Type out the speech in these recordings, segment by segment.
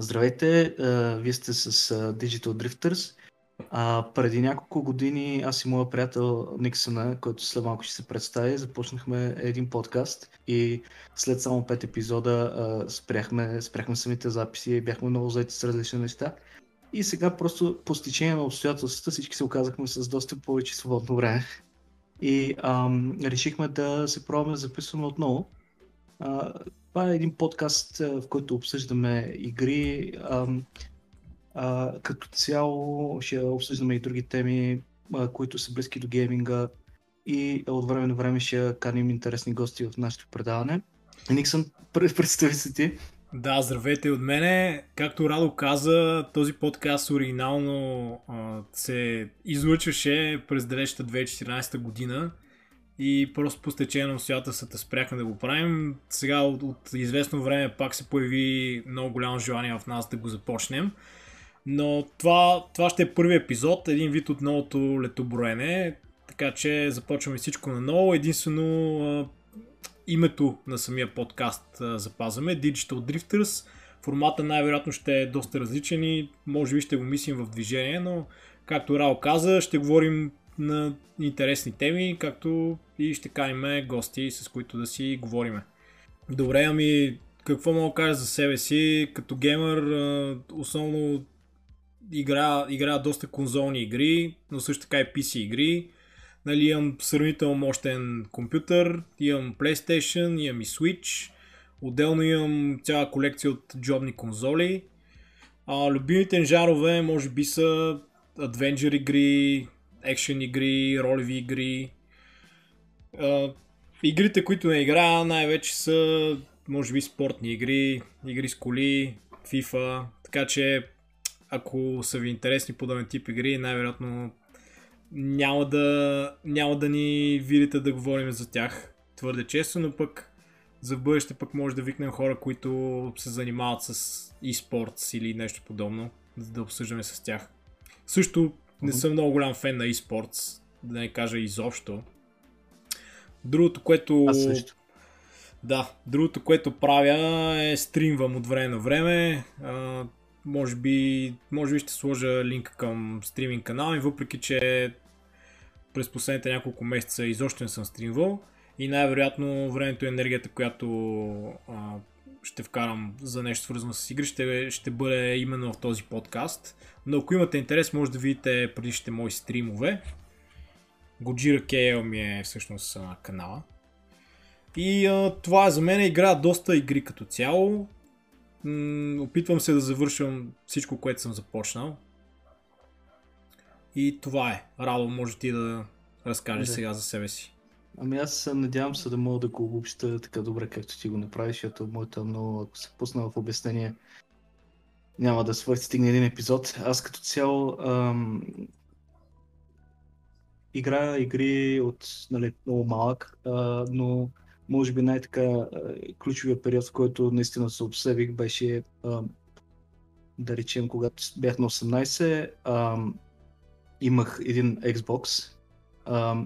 Здравейте, вие сте с Digital Drifters. А, преди няколко години аз и моя приятел Никсона, който след малко ще се представи, започнахме един подкаст и след само пет епизода спряхме, спряхме самите записи и бяхме много заети с различни неща. И сега просто по стечение на обстоятелствата всички се оказахме с доста повече свободно време. И ам, решихме да се пробваме да записваме отново. Това е един подкаст, в който обсъждаме игри. Като цяло ще обсъждаме и други теми, които са близки до гейминга и от време на време ще каним интересни гости в нашето предаване. Никсън, представи се ти. Да, здравейте от мене. Както Радо каза, този подкаст оригинално а, се излъчваше през далечната 2014 година и просто по стечение на обстоятелствата спряхме да го правим. Сега от, от известно време пак се появи много голямо желание в нас да го започнем. Но това, това ще е първи епизод, един вид от новото летоброене, така че започваме всичко на ново. Единствено името на самия подкаст запазваме, Digital Drifters. Формата най-вероятно ще е доста различен и може би ще го мислим в движение, но както Рао каза, ще говорим на интересни теми, както и ще каним гости, с които да си говориме. Добре, ами какво мога да кажа за себе си? Като геймър, основно игра, игра доста конзолни игри, но също така и PC игри. Нали, имам сравнително мощен компютър, имам PlayStation, имам и Switch. Отделно имам цяла колекция от джобни конзоли. А, любимите жанрове може би са Adventure игри, екшен игри, ролеви игри. А, игрите, които не играя, най-вече са, може би, спортни игри, игри с коли, FIFA, така че ако са ви интересни подобен тип игри, най-вероятно няма да, няма да ни видите да говорим за тях твърде често, но пък за бъдеще пък може да викнем хора, които се занимават с e-sports или нещо подобно, за да обсъждаме с тях. Също не съм много голям фен на e-sports, да не кажа изобщо. Другото, което... Аз също. Да, другото, което правя е стримвам от време на време. А, може, би, може би ще сложа линк към стриминг канал и въпреки, че през последните няколко месеца изобщо не съм стримвал и най-вероятно времето и енергията, която а, ще вкарам за нещо свързано с игри, ще, ще бъде именно в този подкаст. Но ако имате интерес, може да видите предишните мои стримове. Gojira KL ми е всъщност на канала. И а, това за мен. Игра доста игри като цяло. М- опитвам се да завършвам всичко, което съм започнал. И това е. Радо, може ти да разкажеш да. сега за себе си. Ами аз надявам се да мога да го обобща така добре, както ти го направиш, защото моето много, ако се пусна в обяснение, няма да свърши стигне един епизод. Аз като цяло ам, играя игри от нали, много малък, а, но може би най-така ключовия период, в който наистина се обсебих, беше а, да речем, когато бях на 18, а, имах един Xbox. А,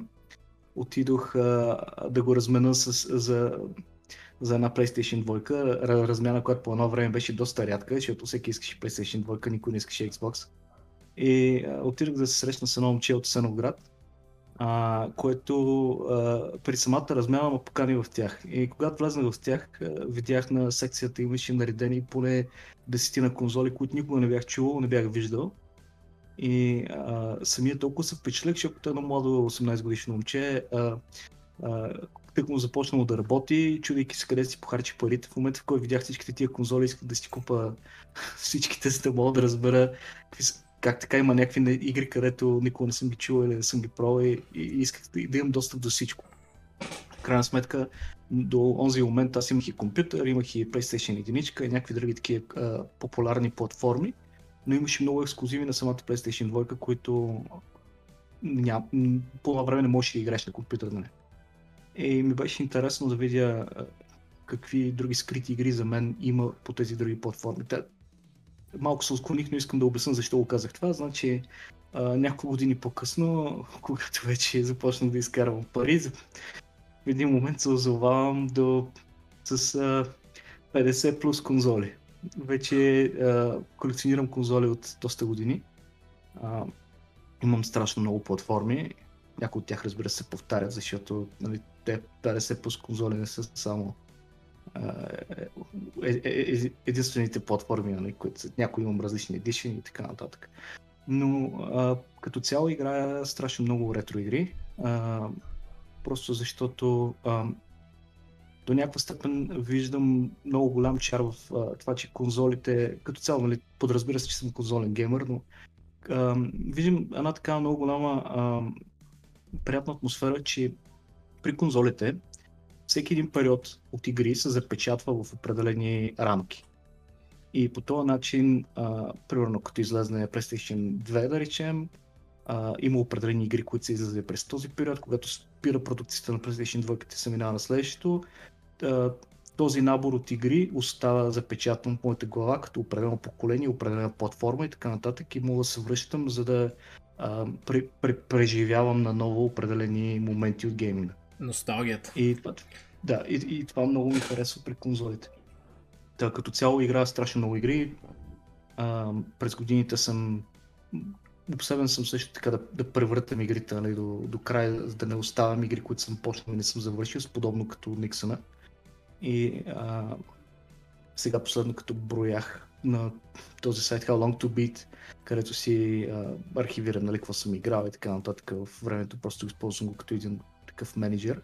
отидох а, да го размена с, за, за една PlayStation 2, размяна, която по едно време беше доста рядка, защото всеки искаше PlayStation 2, никой не искаше Xbox. И а, отидох да се срещна с едно момче от Сеноград, а, което а, при самата размяна ме покани в тях. И когато влезнах в тях, а, видях на секцията имаше наредени поне десетина конзоли, които никога не бях чувал, не бях виждал. И а, самия толкова се впечатлих, защото едно младо 18 годишно момче а, а, тък му започнало да работи, чудейки се къде си похарчи парите. В момента, в който видях всичките тия конзоли, исках да си купа всичките, за да мога да разбера как така има някакви игри, където никога не съм ги чувал или не съм ги пробвал и, и исках да, да имам достъп до всичко. В крайна сметка, до онзи момент аз имах и компютър, имах и PlayStation 1 и някакви други такива популярни платформи, но имаше много ексклюзиви на самата PlayStation 2, които ням, по време не можеш да играеш на компютър на нея. И ми беше интересно да видя какви други скрити игри за мен има по тези други платформи. Малко се отклоних, но искам да обясня защо го казах това. Значи, а, няколко години по-късно, когато вече започнах да изкарвам пари, в един момент се озовавам до, с а, 50 плюс конзоли. вече а, колекционирам конзоли от доста години. А, имам страшно много платформи. Някои от тях, разбира се, повтарят, защото нали, те 50 плюс конзоли не са само е, е, е, единствените платформи, нали, които някои имам различни едишени и така нататък. Но а, като цяло играя страшно много ретро игри, а, просто защото а, до някаква степен виждам много голям чар в а, това, че конзолите, като цяло, нали, подразбира се, че съм конзолен геймер, но а, виждам една така много голяма а, приятна атмосфера, че при конзолите всеки един период от игри се запечатва в определени рамки. И по този начин, а, примерно като излезне PlayStation 2, да речем, а, има определени игри, които се излезе през този период, когато спира продукцията на PlayStation 2, като се минава на следващото. А, този набор от игри остава запечатан в моята глава като определено поколение, определена платформа и така нататък и мога да се връщам, за да а, при, при, преживявам наново определени моменти от гейминга. Носталгията. И, да, и, и това много ми харесва при конзолите. Та, като цяло играя страшно много игри. А, през годините съм обсебен съм също така да, да превъртам игрите нали, до, до края, да не оставям игри, които съм почнал и не съм завършил, подобно като Никсона. И а, сега последно като броях на този сайт How Long to Beat, където си а, архивирам нали, какво съм играл и така нататък в времето, просто използвам го като един такъв менеджер.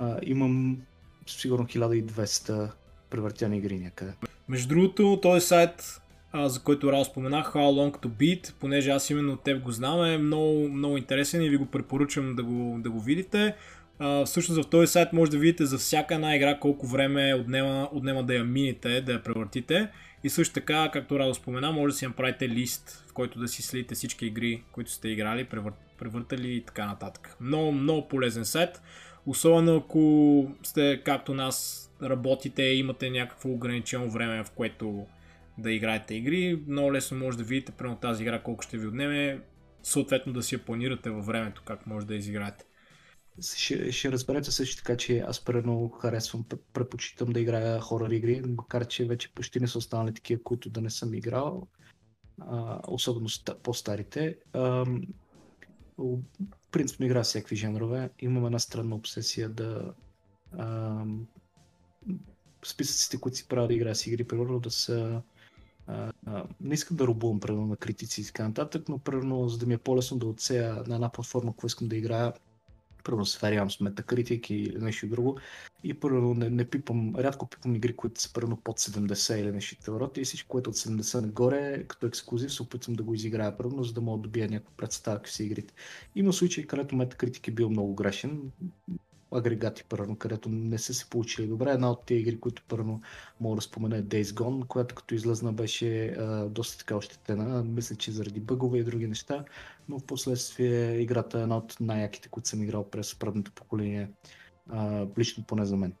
А, имам сигурно 1200 превъртяни игри някъде. Между другото, този сайт, а, за който Рао споменах, How Long to Beat, понеже аз именно от теб го знам, е много, много интересен и ви го препоръчвам да го, да го видите. А, всъщност в този сайт може да видите за всяка една игра колко време отнема, отнема да я мините, да я превъртите. И също така, както Радо спомена, може да си направите лист, в който да си следите всички игри, които сте играли, превър... превъртали и така нататък. Много, много полезен сайт. Особено ако сте, както нас, работите имате някакво ограничено време, в което да играете игри, много лесно може да видите прямо тази игра колко ще ви отнеме, съответно да си я планирате във времето, как може да изиграете. Ще, ще разберете също така, че аз прено харесвам, предпочитам да играя хорър игри, макар че вече почти не са останали такива, които да не съм играл, а, особено по-старите. А, принципно игра всякакви жанрове. Имам една странна обсесия да а, списъците, които си правя да играя с игри, примерно да са а, а, не искам да рубувам примерно на критици и така нататък, но примерно за да ми е по-лесно да отсея на една платформа, какво искам да играя, първо сверявам с Metacritic или нещо друго. И първо не, не пипам, рядко пипам игри, които са първо под 70 или нещо такова и всичко, което е от 70 нагоре, като ексклюзив, се опитвам да го изиграя първо, за да мога да добия някаква представа какви са игрите. Има случаи, където Metacritic е бил много грешен, агрегати, първо, където не са се получили добре. Една от тези игри, които първо мога да спомена е Days Gone, която като излезна беше а, доста така ощетена. Мисля, че заради бъгове и други неща, но в последствие играта е една от най-яките, които съм играл през предното поколение, а, лично поне за мен.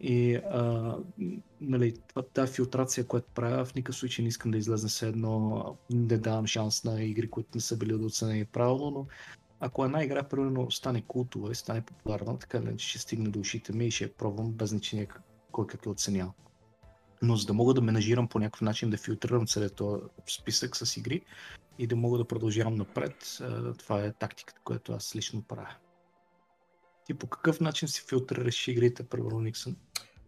И а, нали, тази филтрация, която правя, в никакъв случай не искам да излезна с едно, не давам шанс на игри, които не са били оценени правилно, но ако една игра, примерно, стане култова и стане популярна, така не ще стигне до ушите ми и ще я пробвам без значение кой как е оценял. Но за да мога да менажирам по някакъв начин, да филтрирам целият този списък с игри и да мога да продължавам напред, това е тактиката, която аз лично правя. Ти по какъв начин си филтрираш игрите, примерно, Никсън?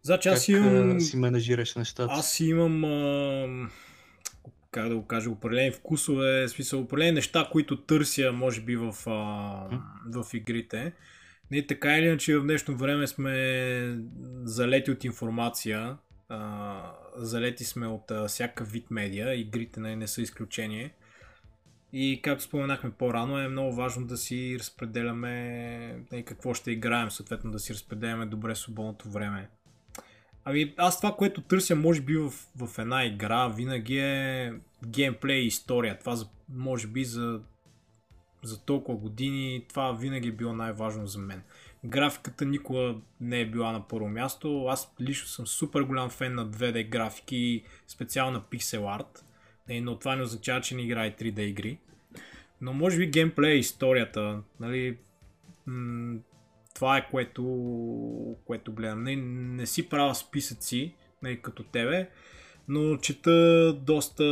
Значи аз имам... си менажираш нещата? Аз имам... А как да го кажа, определени вкусове, смисъл определени неща, които търся, може би, в, а, в игрите. Не, така или иначе в днешно време сме залети от информация, а, залети сме от а, всякакъв вид медия, игрите не, не са изключение. И както споменахме по-рано, е много важно да си разпределяме какво ще играем, съответно да си разпределяме добре свободното време. Ами аз това, което търся, може би в, в една игра, винаги е геймплей и история. Това може би за, за толкова години, това винаги е било най-важно за мен. Графиката никога не е била на първо място. Аз лично съм супер голям фен на 2D графики, специално на пиксел арт. Но това не означава, че не играе 3D игри. Но може би геймплей и историята. Нали, това е което, което гледам. Не, не си правя списъци, нали, като тебе. Но чета доста,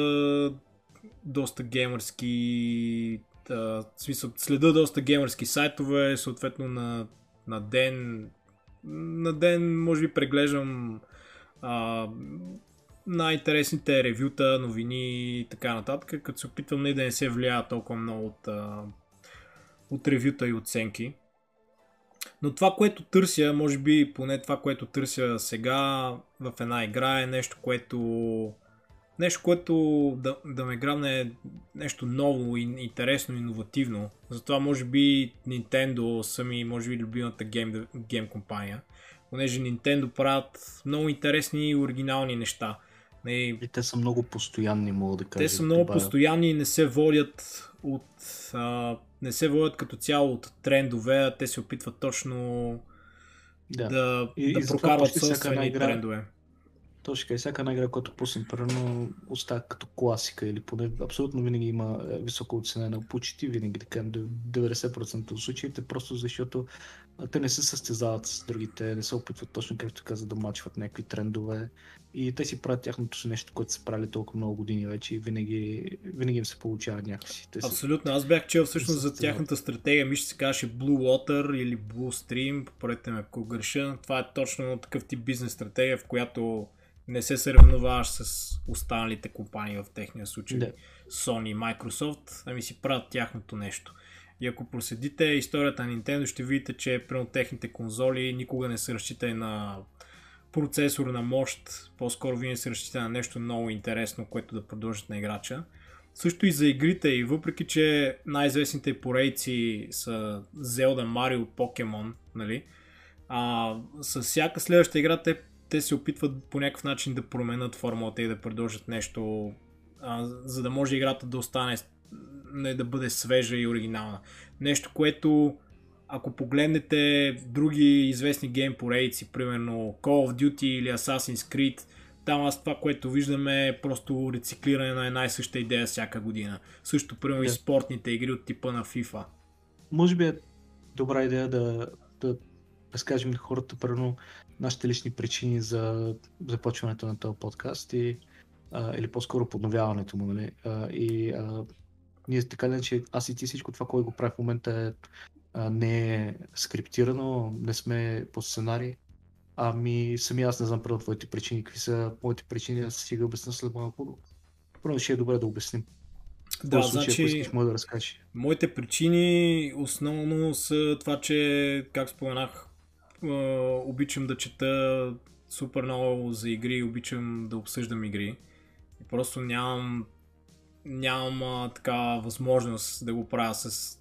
доста геймърски, в смисъл, следа доста геймърски сайтове, съответно на, на ден, на ден може би преглеждам а, най-интересните ревюта, новини и така нататък, като се опитвам не да не се влияе толкова много от, а, от ревюта и оценки. Но това, което търся, може би поне това, което търся сега в една игра е нещо, което нещо, което да, да ме грабне нещо ново, интересно, иновативно. Затова може би Nintendo са ми, може би, любимата гейм, гейм компания. Понеже Nintendo правят много интересни и оригинални неща. Не, и те са много постоянни, мога да кажа. Те са много това... постоянни и не се водят от а, не се водят като цяло от трендове, а те се опитват точно да, да, и, да и прокарват собствени игра, трендове. Точно и всяка една игра, която пуснем, примерно, остава като класика или поне абсолютно винаги има е, високо оценена почти винаги, така 90% от случаите, просто защото те не се състезават с другите, не се опитват точно както каза да мачват някакви трендове и те си правят тяхното си нещо, което са правили толкова много години вече и винаги, винаги им се получава някакси. Те Абсолютно, аз бях чел всъщност за тяхната стратегия, ми ще се казваше Blue Water или Blue Stream, поправете ме ако греша. Това е точно такъв тип бизнес стратегия, в която не се съревноваваш с останалите компании в техния случай, да. Sony и Microsoft, ами си правят тяхното нещо. И ако проследите историята на Nintendo, ще видите, че при техните конзоли никога не са разчитани на процесор на мощ, по-скоро вие се разчита на нещо много интересно, което да продължат на играча. Също и за игрите, и въпреки, че най-известните порейци са Zelda, Mario, Pokemon, нали, а, с всяка следваща игра те, те се опитват по някакъв начин да променят формулата и да продължат нещо, а, за да може играта да остане, не да бъде свежа и оригинална. Нещо, което ако погледнете други известни геймпорейци, примерно Call of Duty или Assassin's Creed, там аз това, което виждаме е просто рециклиране на една и съща идея всяка година. Също, примерно, yeah. и спортните игри от типа на FIFA. Може би е добра идея да, да разкажем на хората, първо, нашите лични причини за започването на този подкаст и, а, или по-скоро подновяването му. Нали? А, и а, ние така не, че аз и ти всичко това, което го правим в момента е не е скриптирано, не сме по сценарий. Ами сами аз не знам първо твоите причини, какви са моите причини, аз си ги обясня след малко. Първо ще е добре да обясним. Да, случай, значи, искаш, да разкажеш. Моите причини основно са това, че, как споменах, обичам да чета супер много за игри, обичам да обсъждам игри. И просто нямам, нямам така възможност да го правя с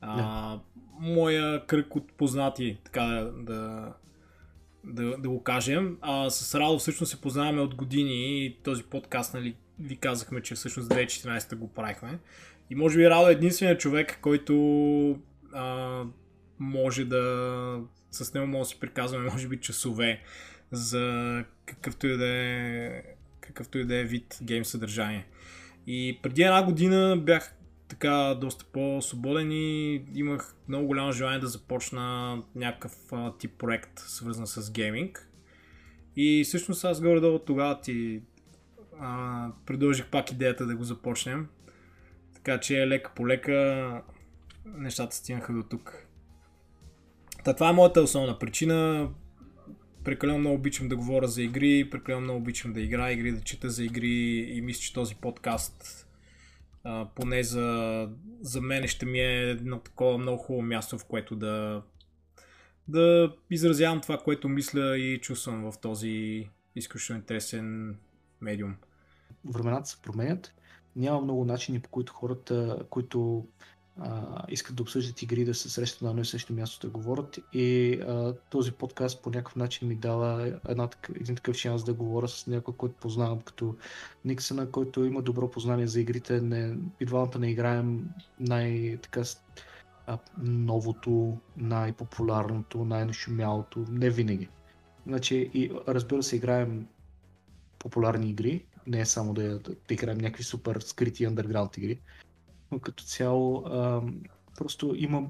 а, моя кръг от познати, така да, да, да, да го кажем. А, с Радо всъщност се познаваме от години и този подкаст, нали, ви казахме, че всъщност 2014 го правихме. И може би Радо е единственият човек, който а, може да с него може да си приказваме, може би, часове за какъвто и да е, какъвто и да е вид гейм съдържание. И преди една година бях така доста по-свободен и имах много голямо желание да започна някакъв а, тип проект, свързан с гейминг. И всъщност аз горе-долу тогава ти а, продължих пак идеята да го започнем. Така че лека по лека нещата стигнаха до тук. Та това е моята основна причина. Прекалено много обичам да говоря за игри, прекалено много обичам да играя игри, да чета за игри и мисля, че този подкаст а, поне за, за мен ще ми е едно такова много хубаво място, в което да, да изразявам това, което мисля и чувствам в този изключително интересен медиум. Времената се променят. Няма много начини, по които хората, които искат да обсъждат игри, да се срещат на едно и също място да говорят. И а, този подкаст по някакъв начин ми дава една, един такъв шанс да говоря с някой, който познавам като Никсона, който има добро познание за игрите. Не, и двамата не играем най-така новото, най-популярното, най-нашумялото, не винаги. Значи, и разбира се, играем популярни игри, не е само да, да, играем някакви супер скрити underground игри, но като цяло а, просто има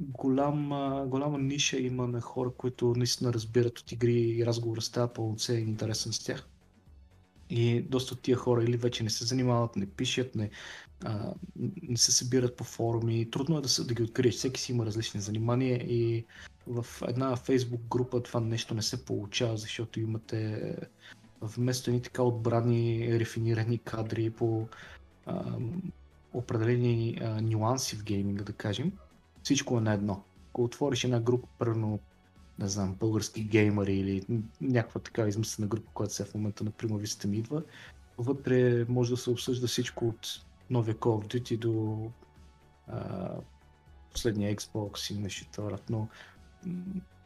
голям, голяма ниша има на хора, които наистина разбират от игри и разговора става пълноценен интересен с тях. И доста от тия хора или вече не се занимават, не пишат, не, а, не се събират по форуми. Трудно е да, се, да ги откриеш. Всеки си има различни занимания и в една фейсбук група това нещо не се получава, защото имате вместо едни така отбрани, рефинирани кадри по а, определени а, нюанси в гейминга, да кажем, всичко е на едно. Ако отвориш една група, първо, не знам, български геймери или някаква така измислена група, която се в момента на примавистите ми идва, вътре може да се обсъжда всичко от новия Call of Duty до а, последния Xbox и нещо но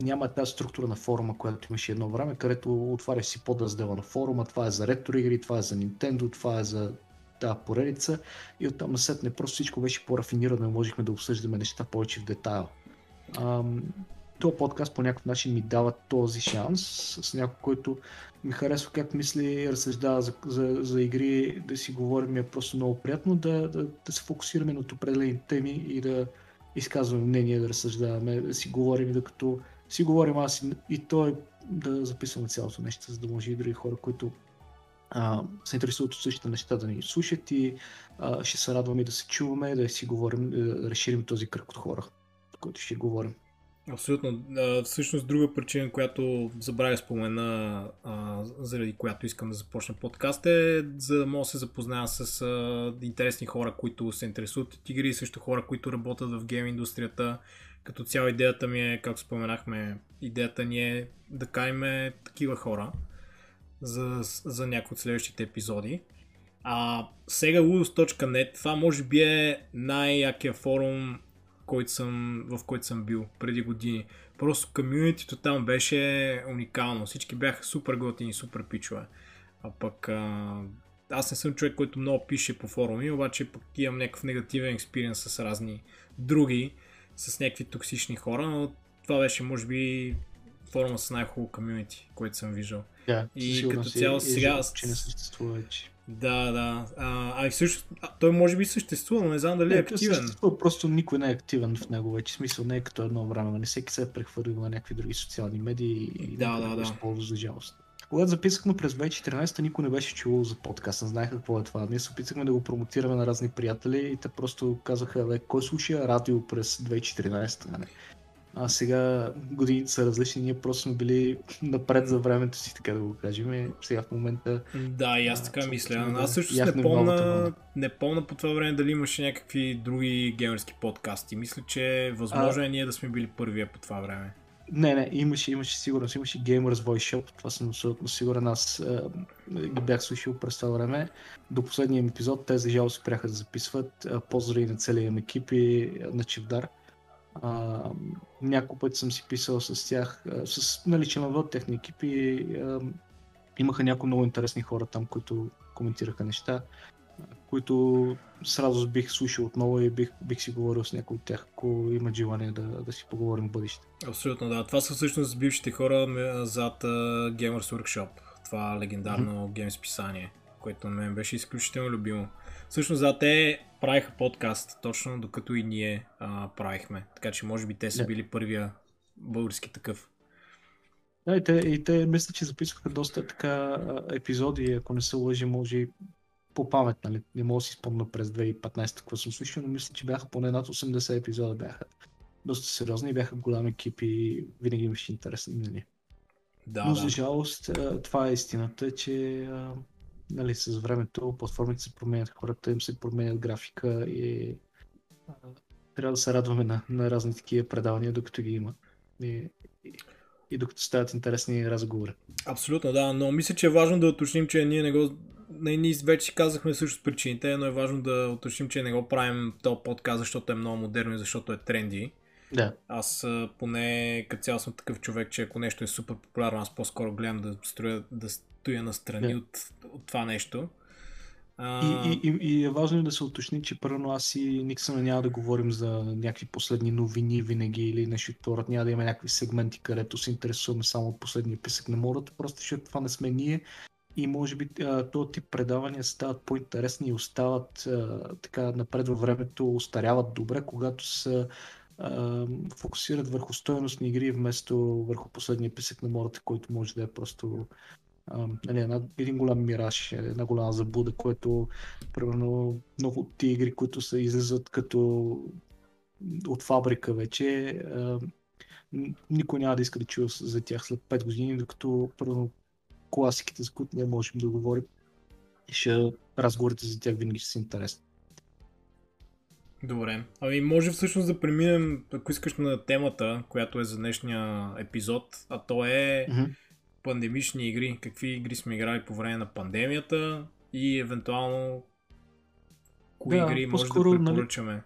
няма тази структура на форума, която имаше едно време, където отваряш си подраздела на форума, това е за ретро игри, това е за Nintendo, това е за тази поредица и оттам насетне просто всичко беше по-рафинирано и можехме да обсъждаме неща повече в детайл. Ам, този подкаст по някакъв начин ми дава този шанс с някой, който ми харесва как мисли разсъждава за, за, за игри, да си говорим е просто много приятно, да, да, да се фокусираме на определени теми и да изказваме мнение, да разсъждаваме, да си говорим, докато си говорим аз и, и той да записваме цялото нещо, за да може и други хора, които а, се интересуват от същите неща да ни слушат и а, ще се радваме да се чуваме, да си говорим, да разширим този кръг от хора, който ще говорим. Абсолютно. Всъщност друга причина, която забравя спомена, а, заради която искам да започна подкаст е за да мога да се запозная с а, интересни хора, които се интересуват от игри също хора, които работят в гейм индустрията. Като цяло идеята ми е, както споменахме, идеята ни е да кайме такива хора за, за някои от следващите епизоди. А сега ludus.net, това може би е най-якия форум който съм, в който съм бил преди години. Просто комьюнитито там беше уникално. Всички бяха супер готини, супер пичове. А пък а, аз не съм човек, който много пише по форуми, обаче пък имам някакъв негативен експириенс с разни други, с някакви токсични хора, но това беше може би форума с най-хубаво комьюнити, който съм виждал. Yeah, и като цяло сега... Че не съществува вече. Да, да. А, а и също, а, той може би съществува, но не знам дали е не, е активен. Съществува, просто никой не е активен в него вече. Смисъл не е като едно време, не нали? всеки се е прехвърлил на някакви други социални медии и да, да, да. използва за жалост. Когато записахме през 2014, никой не беше чувал за подкаст, не знаеха какво е това. Ние се опитахме да го промотираме на разни приятели и те просто казаха, кой слуша радио през 2014? Нали? А сега годините са различни, ние просто сме били напред за времето си, така да го кажем. Сега в момента... Да, и аз така а, мисля. Да, аз също не помня, не помня по това време дали имаше някакви други геймерски подкасти. Мисля, че възможно а... е ние да сме били първия по това време. Не, не, имаше, имаше сигурност, имаше Gamers Voice Shop, това съм абсолютно сигурен, аз ги бях слушал през това време. До последния епизод те за жалост спряха да записват. Поздрави на целия им екип и на Чевдар. А, няколко пъти съм си писал с тях, с наличие на техни екипи. А, имаха някои много интересни хора там, които коментираха неща, които с радост бих слушал отново и бих, бих си говорил с някои от тях, ако има желание да, да си поговорим в бъдеще. Абсолютно, да. Това са всъщност бившите хора зад uh, Gamers Workshop, това легендарно mm-hmm. геймс писание, което на мен беше изключително любимо. Всъщност, да, те правиха подкаст точно докато и ние а, правихме. Така че може би те са били първия български такъв. Да, и те, и те мисля, че записваха доста така епизоди, ако не се лъжи, може и по памет, нали? Не мога да си спомня през 2015 какво съм слушал, но мисля, че бяха поне над 80 епизода бяха. Доста сериозни, бяха голям екип и винаги имаше интересни нали? Да, но да. за жалост това е истината, че нали, с времето платформите се променят, хората им се променят графика и а, трябва да се радваме на, на разни такива предавания, докато ги има. И, и, и докато стават интересни разговори. Абсолютно, да, но мисля, че е важно да уточним, че ние не го. Не, ние вече казахме също причините, но е важно да уточним, че не го правим този подкаст, защото е много модерно и защото е тренди. Да. Аз поне като цял съм такъв човек, че ако нещо е супер популярно, аз по-скоро гледам да строя, да стоя настрани да. от, от това нещо. А... И, и, и е важно да се уточни, че първо аз и Никсън няма да говорим за някакви последни новини винаги или нещо това. Няма да има някакви сегменти, където се интересуваме само от последния писък на мората, просто защото това не сме ние. И може би този тип предавания стават по-интересни и остават а, така напред във времето, устаряват добре, когато са фокусират върху стоеностни игри, вместо върху последния писък на мората, който може да е просто нали, една, един голям мираж, една голяма забуда, което примерно много от тия игри, които се излизат като от фабрика вече, а, никой няма да иска да чуе за тях след 5 години, докато първо класиките, за които не можем да говорим, ще разговорите за тях винаги ще са интересни. Добре. Ами може всъщност да преминем, ако искаш на темата, която е за днешния епизод, а то е mm-hmm. Пандемични игри. Какви игри сме играли по време на пандемията и евентуално кои да, игри може да нали, препоръчаме. Нали,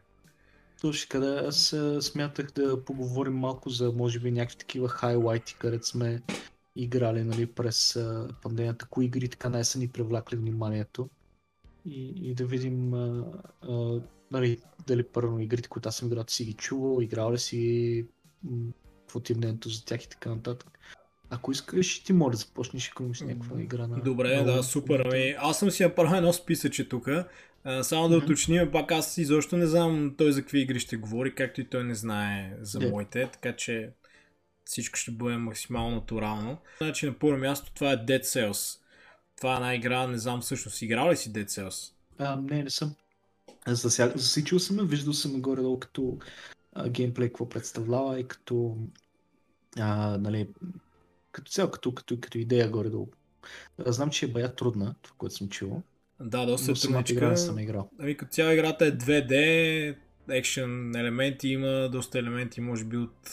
точно къде аз смятах да поговорим малко за може би някакви такива хайлайти, където сме играли нали, през пандемията, кои игри така не са ни привлякли вниманието и, и да видим а, а, нали, дали първо игрите, които аз съм играл, си ги чувал, играл ли си, какво ти е мнението за тях и така нататък. Ако искаш, ти може да започнеш, имаш някаква игра на... Добре, на... да, супер. Ами, аз съм си направил едно списъче тук. само да mm-hmm. уточним, пак аз изобщо не знам той за какви игри ще говори, както и той не знае за yeah. моите, така че всичко ще бъде максимално натурално. Значи на първо място това е Dead Cells. Това е една игра, не знам всъщност играл ли си Dead Cells? А, не, не съм. Засяг... Засичил съм виждал съм горе-долу като а, геймплей какво представлява и като а, нали, като цяло, като, като, като идея горе-долу. Знам, че е бая трудна, това, което съм чувал. Да, доста трудничка. Игра не съм играл. Ами като цяло играта е 2D, екшен елементи има, доста елементи може би от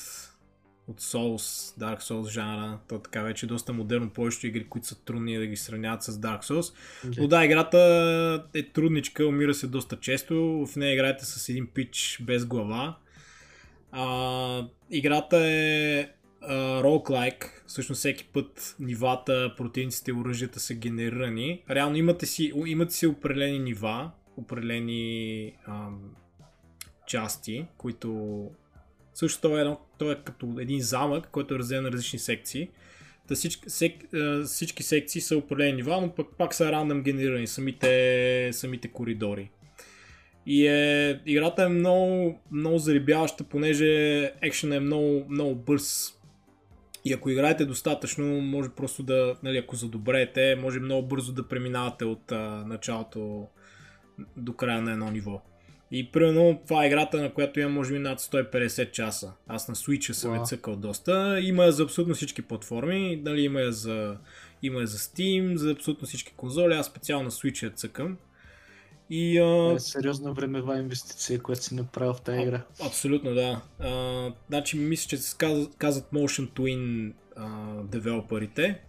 от Souls, Dark Souls жанра. То така вече е доста модерно. Повечето игри, които са трудни да ги сравняват с Dark Souls. Okay. Но да, играта е трудничка, умира се доста често. В нея играете с един пич без глава. А, играта е роуклайк, всъщност всеки път нивата, противниците оръжията са генерирани. Реално имате си, имате си определени нива, определени ам, части, които също това е, едно, това е като един замък, който е разделен на различни секции. Та всички, сек, всички секции са определени нива, но пък пак са рандъм генерирани самите, самите коридори. И е, играта е много, много зарибяваща, понеже екшен е много, много бърз. И ако играете достатъчно, може просто да, нали, ако задобреете, може много бързо да преминавате от а, началото до края на едно ниво. И примерно това е играта, на която имам може би над 150 часа. Аз на Switch съм wow. е цъкал доста. Има я за абсолютно всички платформи. Дали има я за, има я за Steam, за абсолютно всички конзоли. Аз специално на Switch я цъкам. И, а... е сериозна времева инвестиция, която си направил в тази игра. А, абсолютно, да. А, значи мисля, че се казват, казват Motion Twin а, девелоперите,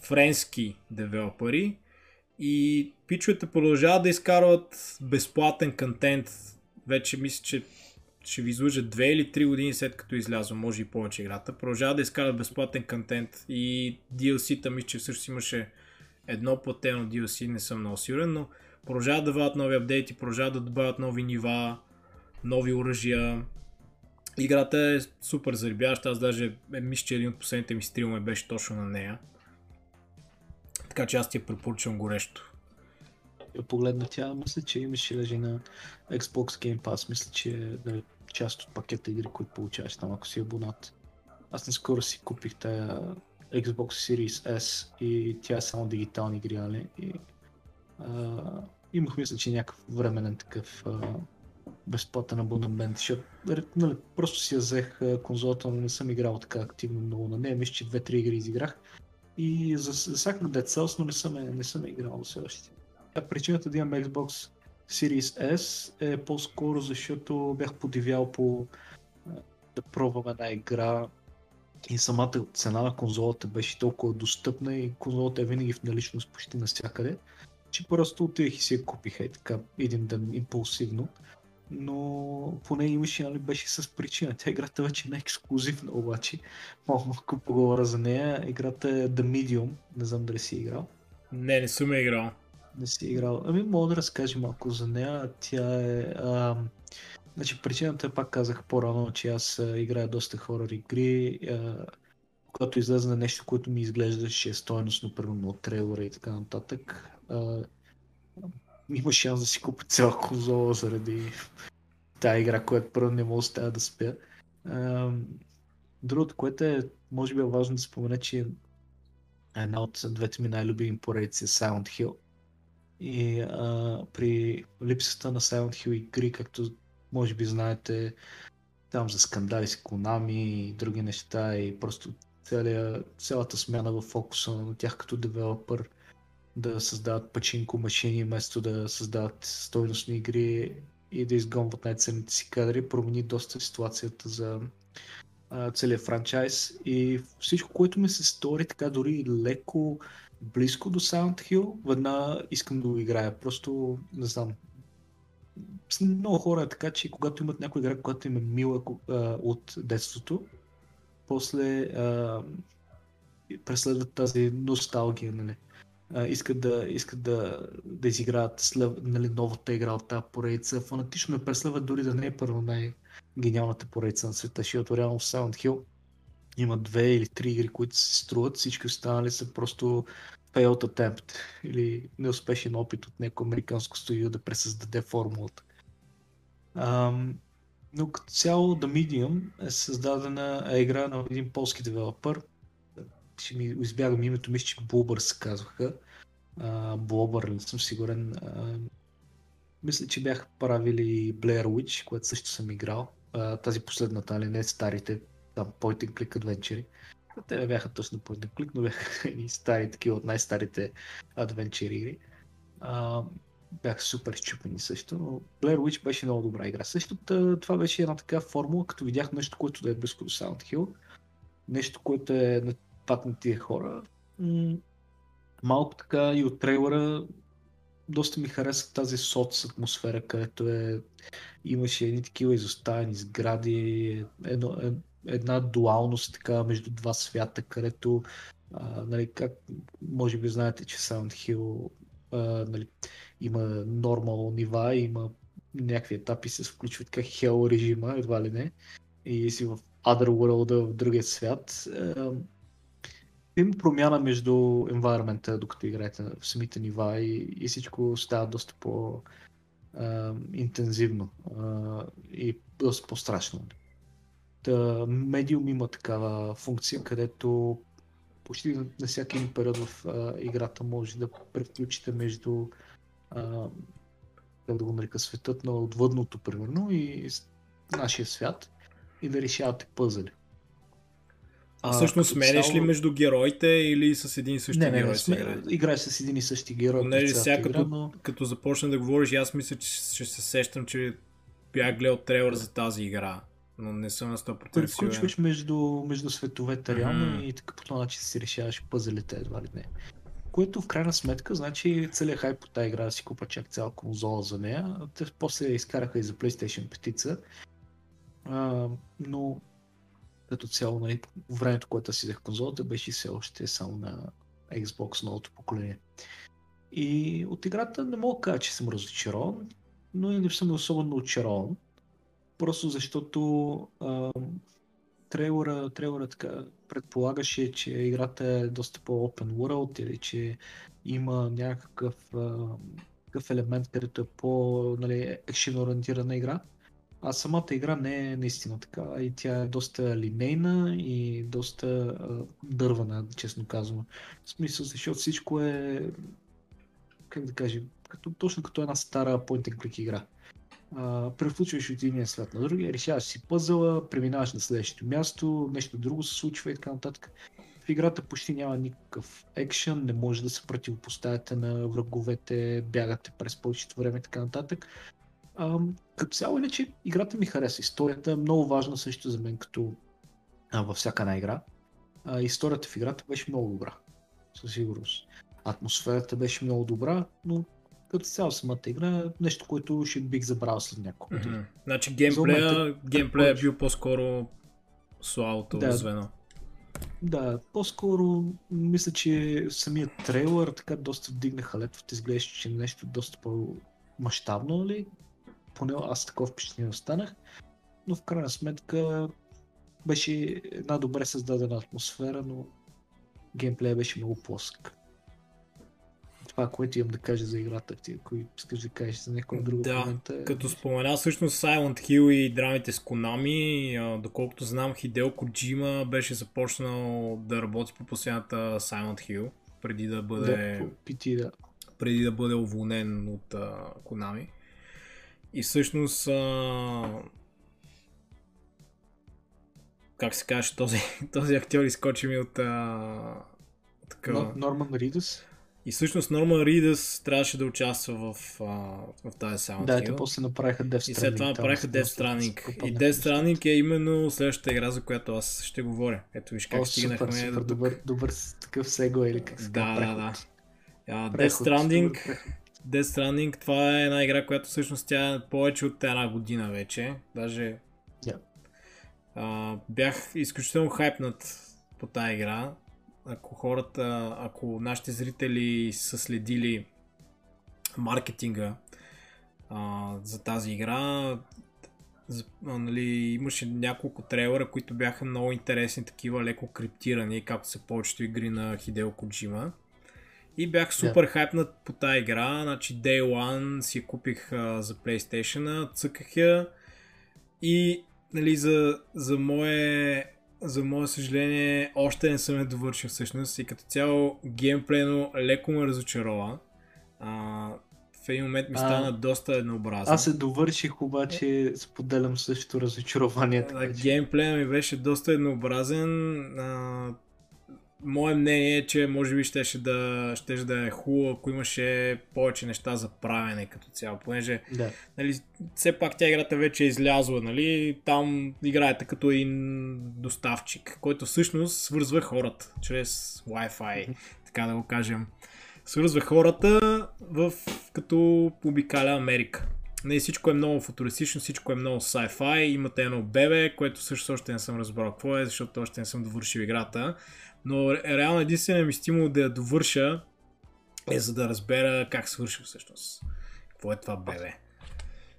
френски девелопери и пичовете продължават да изкарват безплатен контент. Вече мисля, че ще ви излъжат 2 или 3 години след като излязва, може и повече играта. Продължават да изкарват безплатен контент и DLC-та мисля, че всъщност имаше едно платено DLC, не съм много сигурен, но продължават да вадат нови апдейти, продължават да добавят нови нива, нови оръжия. Играта е супер заребяваща, аз даже е, мисля, че един от последните ми стримове беше точно на нея. Така че аз ти я препоръчвам горещо. Я погледна тя, мисля, че имаше лежи на Xbox Game Pass. Мисля, че е част от пакета игри, които получаваш там, ако си абонат. Аз не скоро си купих тая Xbox Series S и тя е само дигитални игри, нали? И, а, имах мисля, че някакъв временен такъв а, безплатен абонамент, защото нали, просто си я взех конзолата, но не съм играл така активно много на нея. Мисля, че две-три игри изиграх и за, за всяка Dead Cells, но не съм, не съм играл до сега. Причината да имам Xbox Series S е по-скоро защото бях подивял по да пробвам една игра и самата цена на конзолата беше толкова достъпна и конзолата е винаги в наличност почти навсякъде, че просто отидех и си я купих е така един ден импулсивно. Но поне имаше, нали, беше с причина. Тя играта вече не е ексклюзивна, обаче малко поговоря за нея. Играта е The Medium, не знам дали си играл. Не, не съм играл не си играл. Ами мога да разкажа малко за нея. Тя е... А, значи причината, пак казах по-рано, че аз играя доста хорор игри. А, когато излезе на нещо, което ми изглеждаше стоеностно, примерно от трейлера и така нататък, а, има шанс да си купя цяла конзола заради тази игра, която първо не мога да да спя. А, другото, което е, може би е важно да спомена, че една от двете ми най-любими поредици Silent Hill. И а, при липсата на Silent Hill игри, както може би знаете, там за скандали с Konami и други неща и просто целия, цялата смяна в фокуса на тях като девелопър да създават пачинко машини, вместо да създават стойностни игри и да изгонват най-ценните си кадри, промени доста ситуацията за целият франчайз и всичко, което ми се стори така дори леко близко до Silent Hill, веднага искам да го играя. Просто, не знам, много хора е така, че когато имат някоя игра, която им е мила а, от детството, после а, преследват тази носталгия, нали? А, искат да, искат да, да изиграят след, нали, новата игра от тази поредица. Фанатично ме преследват дори да не е първо най- гениалната поредица на света, защото реално Silent Hill има две или три игри, които се струват, всички останали са просто failed attempt или неуспешен опит от някое американско студио да пресъздаде формулата. Ам, но като цяло The Medium е създадена е игра на един полски девелопър. Ще ми избягам името, мисля, че Blubber се казваха. Blubber, не съм сигурен. А, мисля, че бяха правили Blair Witch, което също съм играл а, тази последната, али не старите, там point and click adventure. Те бяха точно point and click, но бяха и стари, такива от най-старите adventure игри. А, бяха супер щупени също, но Blair Witch беше много добра игра. Също това беше една така формула, като видях нещо, което да е близко до Silent Hill, нещо, което е на пак на тия хора. Малко така и от трейлера доста ми хареса тази соц атмосфера, където е, имаше едни такива изоставени сгради, едно, е, една дуалност така между два свята, където а, нали, как може би знаете, че Silent Hill а, нали, има нормал нива, има някакви етапи се включват как Hell режима, едва ли не, и си в Otherworld в другия свят. А, има промяна между енвайрмента, докато играете в самите нива и, и всичко става доста по интензивно и доста по-страшно. Та, Medium има такава функция, където почти на всяки един период в а, играта може да превключите между а, как да го нарека светът на отвъдното, примерно, и нашия свят и да решавате пъзели. А, всъщност сменяш цяло... ли между героите или с един и същи не, не, герой? Не, сме... играеш с един и същи герой. Не, сега като, но... като започна да говориш, аз мисля, че ще се сещам, че бях гледал трейлър за тази игра, но не съм на 100% сигурен. Включваш между, между световете реално mm-hmm. и така по този начин си решаваш пъзелите едва ли не. Което в крайна сметка, значи целият хайп по тази игра да си купа чак цяла конзола за нея. Те после изкараха и за PlayStation 5 а, но като цяло, нали, времето, което си взех конзолата, беше все още само на Xbox новото поколение. И от играта не мога да кажа, че съм разочарован, но и не съм особено очарован. Просто защото а, трейлера, трейлера така предполагаше, че играта е доста по-open world или че има някакъв такъв елемент, където е по нали, ориентирана игра. А самата игра не е наистина така и тя е доста линейна и доста а, дървана, честно казвам. В смисъл, защото всичко е, как да кажа, като, точно като една стара point and click игра. Превключваш от единия свят на другия, решаваш си пъзела, преминаваш на следващото място, нещо друго се случва и така нататък. В играта почти няма никакъв екшен, не може да се противопоставяте на враговете, бягате през повечето време и така нататък. А, като цяло иначе играта ми хареса. Историята е много важна също за мен, като а, във всяка една игра. А, историята в играта беше много добра. Със сигурност. Атмосферата беше много добра, но като цяло самата игра е нещо, което ще бих забрал след няколко mm-hmm. Значи геймплея, геймплея е бил по-скоро слабото да, звено. Да, по-скоро мисля, че самият трейлър така доста вдигнаха летвата, изглежда, че нещо доста по-масштабно, нали? поне аз такова впечатление останах, но в крайна сметка беше една добре създадена атмосфера, но геймплея беше много плосък. Това, което имам да кажа за играта. Ти, ако искаш да кажеш за някой друг Да, момент. е- като спомена всъщност Silent Hill и драмите с Konami, доколкото знам, Хидео Коджима беше започнал да работи по последната Silent Hill, преди да бъде, Да, PT, да. преди да бъде уволнен от а, Konami. И всъщност а, как се каже, този, този актьор изкочи ми от а, такава... Но, Норман Ридус. И всъщност Норман Ридъс трябваше да участва в, а, в тази Silent Да, те после направиха Death Stranding. И след това направиха Death Stranding. И Death. Stranding е именно следващата игра, за която аз ще говоря. Ето виж как О, стигнахме супер, супер, добър, добър такъв сега или как се Да, да, да. А, Death Stranding. Death Stranding, това е една игра, която всъщност тя е повече от една година вече. Даже Да. а, бях изключително хайпнат по тази игра. Ако хората, ако нашите зрители са следили маркетинга а, за тази игра, за, а, нали, имаше няколко трейлера, които бяха много интересни, такива леко криптирани, както са повечето игри на Хидео Коджима. И бях супер хайпнат по тази игра. Значи Day One си я купих а, за PlayStation, цъках я и нали, за, за мое за мое съжаление, още не съм я довършил всъщност и като цяло геймплейно леко ме разочарова. А, в един момент ми А, стана доста еднообразно. Аз се довърших, обаче споделям същото разочарование. така А, че- Геймплея ми беше доста еднообразен. А, мое мнение е, че може би щеше да, щеше да е хубаво, ако имаше повече неща за правене като цяло, понеже Да. нали, все пак тя играта вече е излязла, нали, там играете като един доставчик, който всъщност свързва хората чрез Wi-Fi, така да го кажем. Свързва хората в, като обикаля Америка. Не, всичко е много футуристично, всичко е много sci-fi, имате едно бебе, което също още не съм разбрал какво е, защото още не съм довършил играта. Но ре- реално единственият ми стимул да я довърша е за да разбера как свърши всъщност. Какво е това бебе?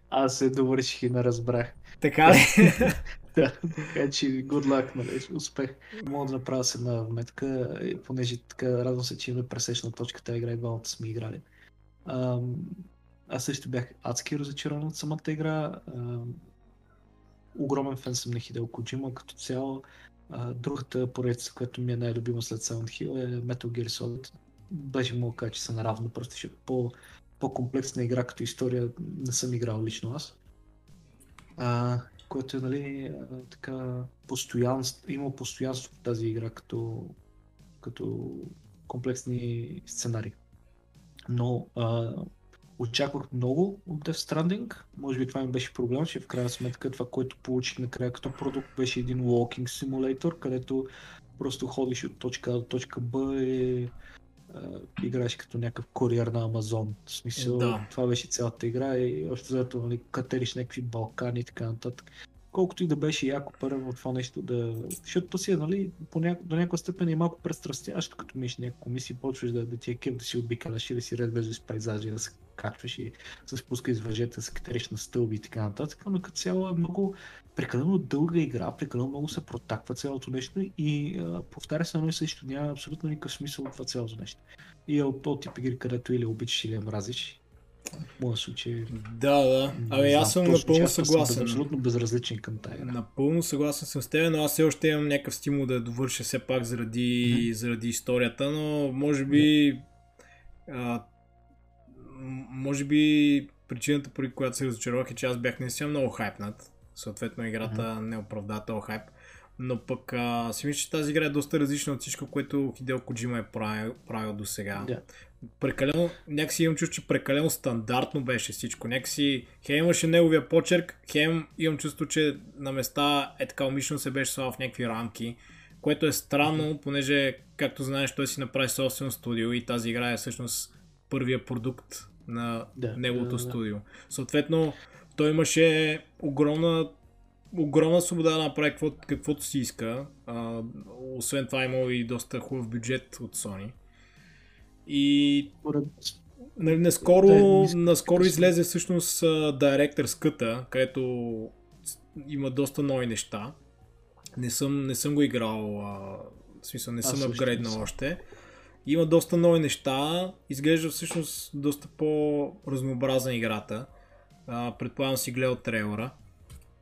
Аз се довърших и не разбрах. Така ли? Да, така че good luck, нали, успех. Мога да направя с една вметка, и понеже така радвам се, че имаме пресечна точка тази игра и двамата сме играли. Ам, аз също бях адски разочарован от самата игра. Ам, огромен фен съм на Хидео Коджима като цяло. Другата поредица, която ми е най-любима след Silent Hill е Metal Gear Solid. Беше да кажа, че са наравно, просто ще по, по-комплексна игра като история не съм играл лично аз. А, което е, нали, така, постоянство, има постоянство в тази игра като, като комплексни сценарии. Но а, очаквах много от Death Stranding. Може би това ми беше проблем, че в крайна сметка това, което получих накрая като продукт беше един walking simulator, където просто ходиш от точка А до точка Б и играеш като някакъв куриер на Амазон. В смисъл, Да. това беше цялата игра и още зато нали, катериш някакви Балкани и така нататък. Колкото и да беше яко първо това нещо да... Защото то си е, нали, по ня... до някаква степен е малко престрастящо, като миш някакво мисии, почваш да, да ти е кеф да си обикаляш и да си разглеждаш пейзажи, да се качваш и се спускаш с въжета, се катериш на стълби и така нататък, но като цяло е много прекалено дълга игра, прекалено много се протаква цялото нещо и а, повтаря се едно и също, няма абсолютно никакъв смисъл от това цялото нещо. И е от този тип игри, където или обичаш или я мразиш. В моя случай да, да. Ами аз съм точно, напълно аз съм съгласен. абсолютно безразличен към тази игра. Напълно съгласен съм с теб, но аз все още имам някакъв стимул да я довърша все пак заради, Мгм. заради историята, но може би а, м- може би причината, поради която се разочаровах е, че аз бях наистина много хайпнат. Съответно играта не оправда този хайп. Но пък а, си мисля, че тази игра е доста различна от всичко, което Хидео Коджима е правил, правил до сега. Да. Прекалено, някакси имам чувство, че прекалено стандартно беше всичко. Някакси хем имаше неговия почерк, хем имам чувство, че на места е така умишлено се беше слава в някакви рамки, което е странно, понеже, както знаеш, той си направи собствено студио и тази игра е всъщност първия продукт на Да, неговото да, да, студио. Съответно, той имаше огромна огромна свобода да направи какво, каквото си иска. А, освен това има и доста хубав бюджет от Sony. И Нали, наскоро, Да, наскоро излезе всъщност а, Director's Cut, където има доста нови неща. Не съм, не съм го играл, а, в смисъл не съм не апгрейднал още. Има доста нови неща. Изглежда всъщност доста по-разнообразна играта. А, предполагам си гледал трейлера.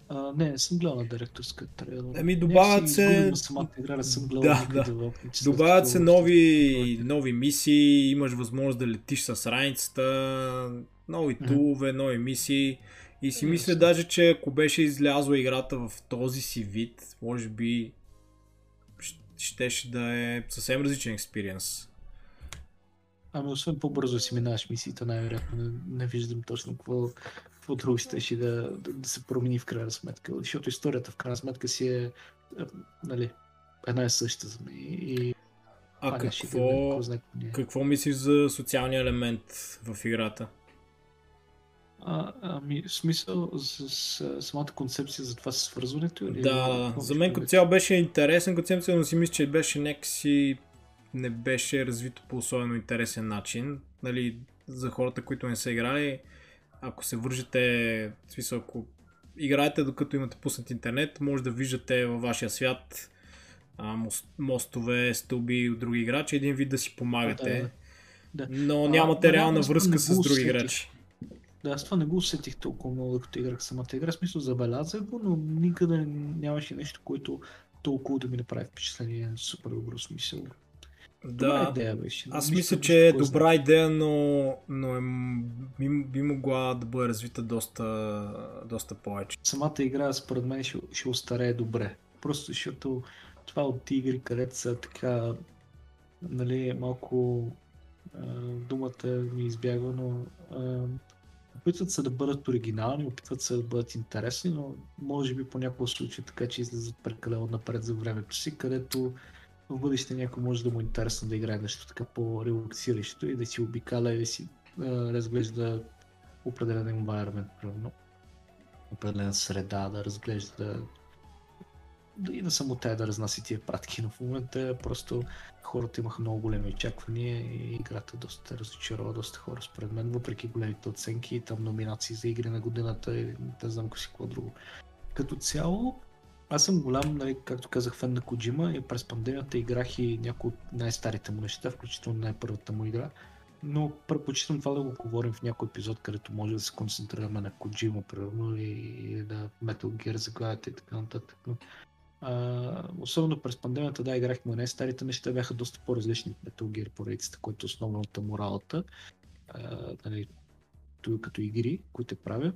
А, не, не съм гледал на директорска трейлер. Ами добавят се... Самата игра, не съм гледал да, да. Добавят се нови, нови мисии, имаш възможност да летиш с раницата, нови тулове, нови мисии. И си мисля даже, че ако беше излязла играта в този си вид, може би щеше да е съвсем различен експириенс. Ами освен по-бързо си минаваш мисиите, най-вероятно не, не виждам точно какво, какво друго ще да, да, да, се промени в крайна сметка. Защото историята в крайна сметка си е, е нали, една и съща за мен. И, а какво, да, какво мислиш за социалния елемент в играта? А, ами, в смисъл с, с, самата концепция за това свързването? Или да, за мен като цяло беше интересен концепция, но си мисля, че беше някакси не беше развито по особено интересен начин. Нали, за хората, които не са играли, ако се вържете, в смисъл, ако играете докато имате пуснат интернет, може да виждате във вашия свят а, мостове, стълби от други играчи, един вид да си помагате. Да, да. Но нямате а, реална връзка с други играчи. Да, аз това не го усетих толкова много, докато играх самата игра. В смисъл забелязах го, но никъде нямаше нещо, което толкова да ми направи впечатление. Супер добро смисъл. Да, идея беше. Аз мисля, че е добра идея, но, но е, би, би могла да бъде развита доста, доста повече. Самата игра, според мен, ще, ще остарее добре. Просто защото това от игри, където са така, нали, малко а, думата ми избягва, но а, опитват се да бъдат оригинални, опитват се да бъдат интересни, но може би по някакво случай така, че излизат прекалено напред за времето си, където в бъдеще някой може да му е интересно да играе нещо така по-релаксиращо и да си обикаля и да си а, разглежда определен environment, примерно. Определена среда, да разглежда и да само тая да разнася тия пратки, но в момента просто хората имаха много големи очаквания и играта доста разочарова доста хора според мен, въпреки големите оценки и там номинации за игри на годината и не знам си какво друго. Като цяло, аз съм голям, нали, както казах, фен на Коджима и през пандемията играх и някои от най-старите му неща, включително най-първата му игра. Но предпочитам това да го говорим в някой епизод, където може да се концентрираме на Коджима, примерно, и, на Metal Gear заглавията и така нататък. Но, а, особено през пандемията, да, играхме не старите неща, бяха доста по-различни от Metal Gear поредицата, което е основната моралата, а, нали, като игри, които правя.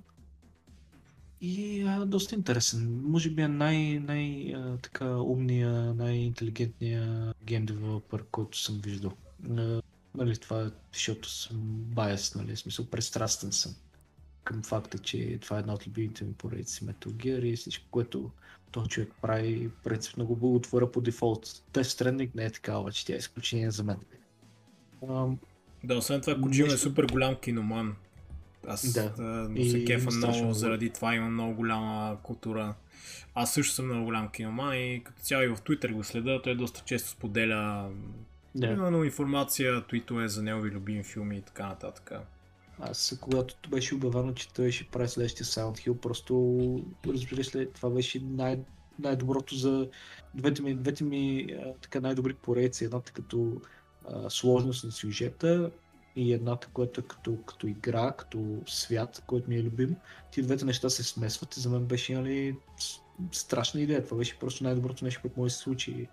И а, доста интересен. Може би е най, най а, така умния, най-интелигентния гейм девелопър, който съм виждал. А, нали, това е, защото съм байс, нали, смисъл престрастен съм към факта, че това е една от любимите ми поредици Metal Gear и всичко, което този човек прави, принцип много го отворя по дефолт. Death Stranding не е така, обаче тя е изключение за мен. Um, да, освен това, Коджима е супер голям киноман. Аз да. да се кефа много, заради това има много голяма култура. Аз също съм много голям киноман и като цяло и в Twitter го следа, той доста често споделя да. именно информация, е за негови любими филми и така нататък. Аз, когато беше обявено, че той ще прави следващия Silent Hill, просто разбираш ли, това беше най- най-доброто за двете ми, двете ми а, така най-добри поредици. Едната като а, сложност на сюжета и едната, която е като, като игра, като свят, който ми е любим. Ти двете неща се смесват и за мен беше нали, страшна идея. Това беше просто най-доброто нещо, което може да се случи.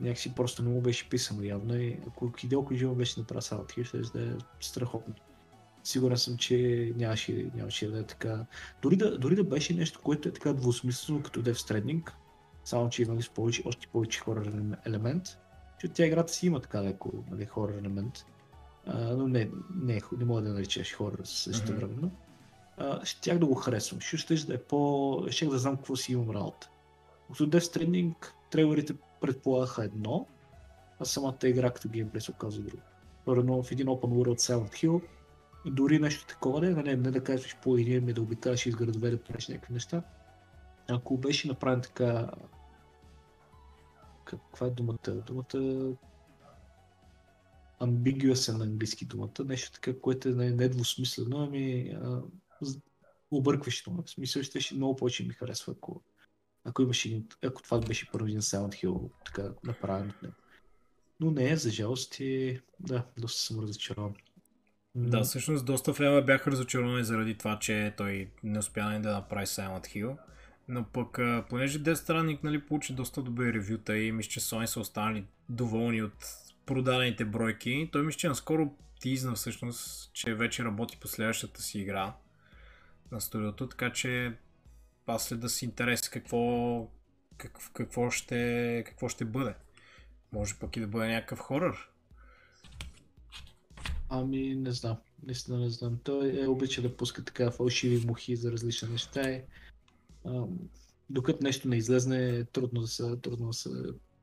Някакси просто не му беше писано явно и ако Хидео Коджима беше направил Hill, ще да е страхотно. Сигурен съм, че нямаше, нямаше да е така. Дори да, дори да беше нещо, което е така двусмислено като Death Stranding, само че има ли повече, още повече хорър елемент, че тя играта си има така леко нали, хорър елемент, а, но не, не, не мога да наричаш хорър също времено. Mm-hmm. щях да го харесвам, ще да е по... ще да знам какво си имам работа. Като Death Stranding трейлерите предполагаха едно, а самата игра като геймплей се оказа друго. Първо в един Open World Silent Hill дори нещо такова, не, не, не да кажеш по един ми да обикаеш из градове да правиш някакви неща. Ако беше направен така... Каква е думата? Думата ambiguous е на английски думата, нещо така, което е недвусмислено, ами а, объркващо. В смисъл ще много повече ми харесва, ако, ако имаше, ако това беше първи един Silent Hill, така направен от него. но не за жалост и да, доста съм разочарован. Да, всъщност доста време бях разочаровани заради това, че той не успя да направи Silent Hill. Но пък, понеже Death Stranding нали, получи доста добри ревюта и мисля, че Sony са останали доволни от продадените бройки, той мисля, че наскоро тизна всъщност, че вече работи по следващата си игра на студиото, така че аз след да си интерес какво, как, какво, ще, какво ще бъде. Може пък и да бъде някакъв хорър. Ами, не знам. Наистина не знам. Той е обича да пуска така фалшиви мухи за различни неща. А, докато нещо не излезне, е трудно да се, трудно да се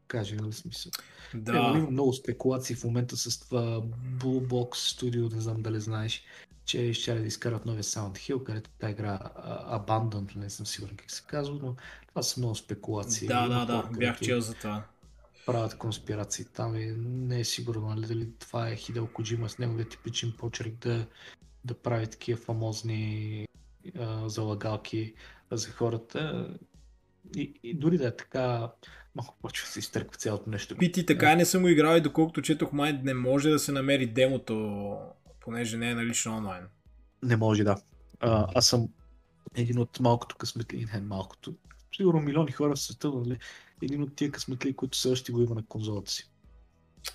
каже, нали смисъл. Да. Е, има много спекулации в момента с това Blue Box Studio, не знам дали знаеш, че ще да изкарат новия Sound Hill, където тази игра Abandoned, не съм сигурен как се казва, но това са много спекулации. Да, да, да, бях чел за това правят конспирации там и не е сигурно нали, дали това е Хидел Коджима с неговия типичен почерк да, да прави такива фамозни а, залагалки за хората. И, и дори да е така, малко почва се изтърква цялото нещо. Пити така не съм го играл и доколкото четох май не може да се намери демото, понеже не е налично онлайн. Не може, да. А, аз съм един от малкото късметли, не малкото, сигурно милиони хора в света, нали, един от тия късметли, които все още го има на конзолата си.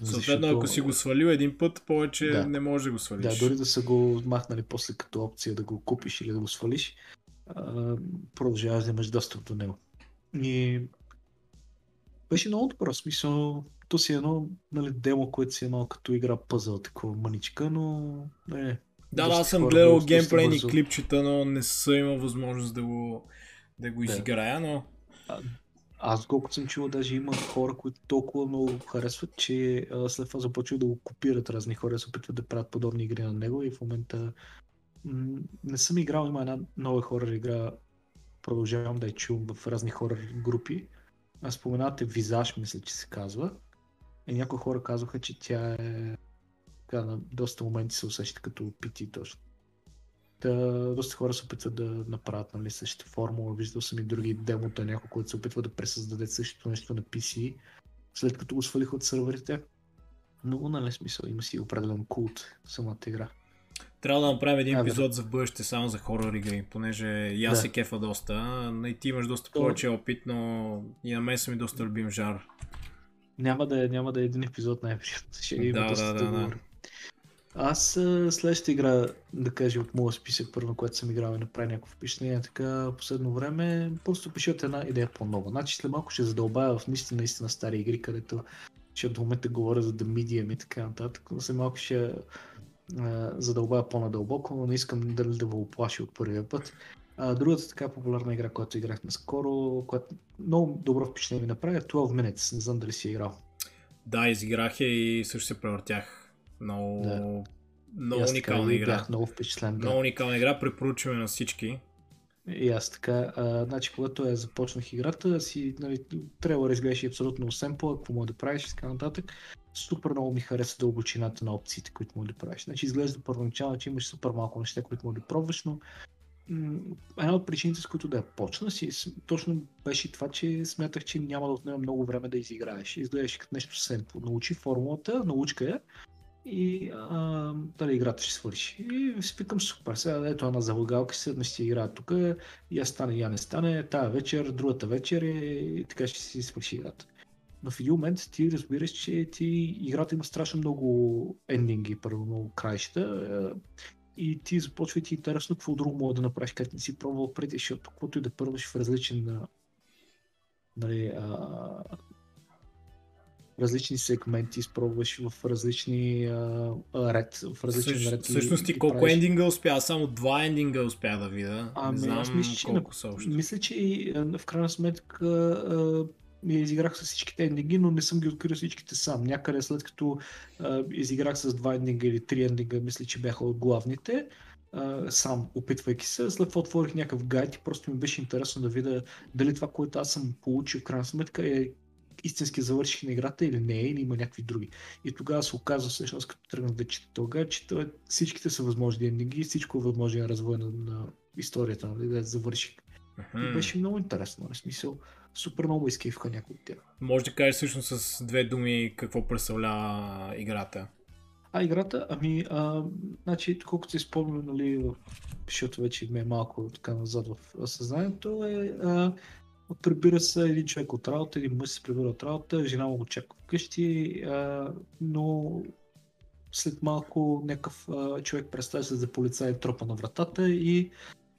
Съответно, ако си го свалил един път, повече да. не може да го свалиш. Да, дори да са го махнали после като опция да го купиш или да го свалиш, продължаваш да имаш достъп до него. И беше много добро смисъл. То си е едно нали, демо, което си е малко като игра пъзъл, такова мъничка, но не. Да, да, аз съм гледал геймплейни клипчета, но не съм имал възможност да го, да го изиграя, но... Аз колкото съм чувал, даже има хора, които толкова много харесват, че а, след това започват да го копират разни хора, се опитват да правят подобни игри на него и в момента м- не съм играл, има една нова хора игра, продължавам да я чувам в разни хора групи. Споменавате Визаж, мисля, че се казва. И някои хора казваха, че тя е така, на доста моменти се усеща като пити точно. Та, доста хора се опитват да направят нали, същата формула. Виждал съм и други демота, някои, които се опитват да пресъздадат същото нещо на PC, след като го свалих от серверите. Но, нали, смисъл, има си определен култ самата игра. Трябва да направим един епизод за бъдеще само за хорор игри, понеже и аз да. се кефа доста. И ти имаш доста повече опит, но и на мен са ми доста любим жар. Няма да е, няма да е един епизод най-вероятно. Ще да, има да, доста да, да, да. Аз следващата игра, да кажа от моя списък, първо, което съм играл и направи някакво впечатление, така последно време, просто пише от една идея по-нова. Значи след малко ще задълбая в наистина, наистина стари игри, където ще до момента говоря за The Medium и така нататък, но след малко ще задълбая по-надълбоко, но не искам дали да го оплаши от първия път. А, другата така популярна игра, която играхме скоро, която много добро впечатление ми направи, е 12 Minutes. Не знам дали си е играл. Да, изиграх я и също се превъртях много, да. много уникална игра. Бях много впечатлен. Да. Много уникална игра, препоръчваме на всички. И аз така, а, значи когато я започнах играта, си, нали, да изглеждаш абсолютно семпла, какво може да правиш и така нататък. Супер много ми хареса дълбочината на опциите, които може да правиш. Значи изглежда първоначално, че имаш супер малко неща, които може да пробваш, но една от причините, с които да я почна си, точно беше това, че смятах, че няма да отнема много време да изиграеш. Изглеждаш като нещо семпо. Научи формулата, научка я и а, дали играта ще свърши. И си викам супер, сега ето една залагалка, седна ще играя тук, я стане, я не стане, тая вечер, другата вечер и така ще си свърши играта. Но в един момент ти разбираш, че ти играта има страшно много ендинги, първо много краища и ти започва ти интересно какво друго мога да направиш, като не си пробвал преди, защото каквото и да първаш в различен нали, а, различни сегменти, изпробваш в различни а, ред, в различен Същ, ред. Всъщност ти колко правиш. ендинга успя? Само два ендинга успя да видя. Ами, не знам аз мисля, че, колко са още. Мисля, че в крайна сметка ми изиграх с всичките ендинги, но не съм ги открил всичките сам. Някъде след като а, изиграх с два ендинга или три ендинга, мисля, че бяха от главните, а, сам опитвайки се. След това отворих някакъв гайд и просто ми беше интересно да видя дали това, което аз съм получил в крайна сметка е истински завърших на играта или не е, или има някакви други. И тогава се оказва, всъщност, като тръгнах да чета тогава, че всичките са възможни ендинги и всичко е възможен развой на, на историята, нали, да завърших. И беше много интересно, в смисъл, супер много изкейфха някои от тях. Може да кажеш всъщност с две думи какво представлява играта. А играта, ами, а, значи, колкото си спомням, нали, защото вече ме е малко така назад в съзнанието, е, а, прибира се един човек от работа, един мъж се прибира от работа, жена му го чака вкъщи, а, но след малко някакъв а, човек представя се за полицай тропа на вратата и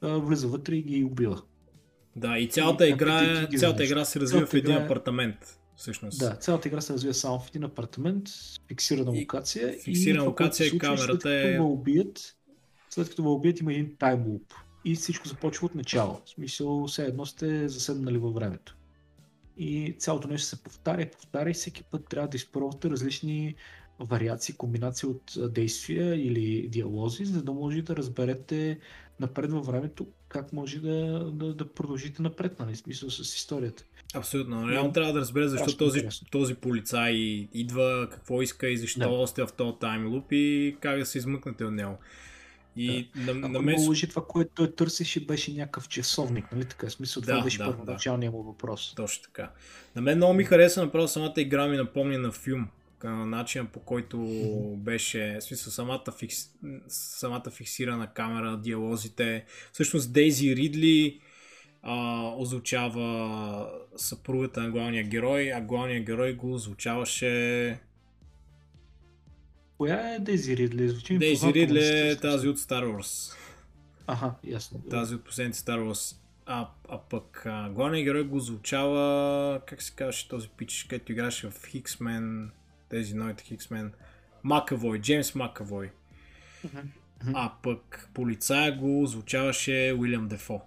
а, влиза вътре и ги убива. Да, и цялата, и, игра, ги цялата игра се развива в един игра... апартамент. Всъщност. Да, цялата игра се развива само в един апартамент, фиксирана локация. Фиксирана и локация, и камерата след е... Като убият, след като ме убият има един таймлуп. И всичко започва от начало. В смисъл, все едно сте заседнали във времето. И цялото нещо се повтаря, повтаря и всеки път трябва да изпробвате различни вариации, комбинации от действия или диалози, за да може да разберете напред във времето как може да, да, да продължите напред, нали, смисъл с историята. Абсолютно. Реално трябва да разбере защо този, този полицай идва, какво иска и защо да. сте в този таймлуп и как да се измъкнете от него. И да. на, на мен... лъжи това, което той търсеше, беше някакъв часовник, нали така? Смисъл, да, това беше да, първоначалният да. му въпрос. Точно така. На мен много ми хареса направо самата игра ми напомня на филм начина по който беше, в смисъл, самата, фикс, самата фиксирана камера, диалозите. Всъщност Дейзи Ридли а, озвучава съпругата на главния герой, а главният герой го озвучаваше... Коя е Дейзи Ридли? Звучи Дейзи Ридли е тази от Star Wars. Аха, ясно. Тази от последните Star Wars. А, а пък а, главният герой го озвучава, как се казваше този пич, където играше в Хиксмен тези новите Хиксмен. Макавой, Джеймс Макавой. Uh-huh. А пък полицая го звучаваше Уилям Дефо.